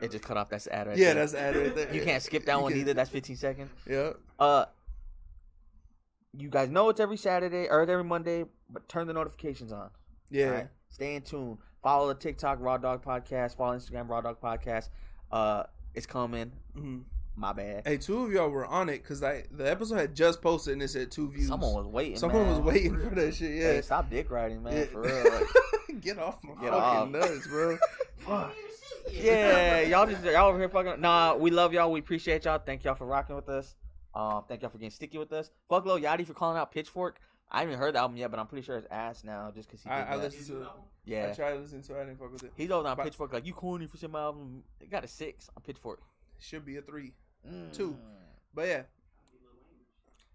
It just cut off. That's ad right yeah, there. that's ad right there. You can't skip that You one can- either. That's 15 seconds. Yeah. Uh, you guys know it's every Saturday or every Monday, but turn the notifications on. Yeah. Alright? Stay in tune. Follow the TikTok Raw Dog Podcast. Follow Instagram Raw Dog Podcast. Uh, it's coming. Mhm. My bad. Hey, two of y'all were on it because I the episode had just posted and it said two views. Someone was waiting. Someone was waiting for that shit. Yeah. Hey, stop dick riding, man. Yeah. For real. Like, Get off my Get fucking off. nuts, bro. Fuck. yeah, y'all just y'all over here fucking. Nah, we love y'all. We appreciate y'all. Thank y'all for rocking with us. Um, thank y'all for getting sticky with us. Fuck Lil Yachty for calling out Pitchfork. I haven't heard the album yet, but I'm pretty sure it's ass now just because he. I, I listened to it. Yeah. I tried to listen to it. I didn't fuck with it. He's over on but Pitchfork like, you corny for some album. It got a six on Pitchfork. Should be a three. Mm. Two. But yeah.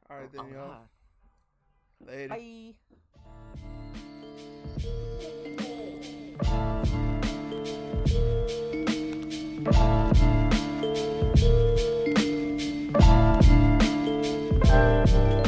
All right, then, y'all. High. Later. Bye. Bye.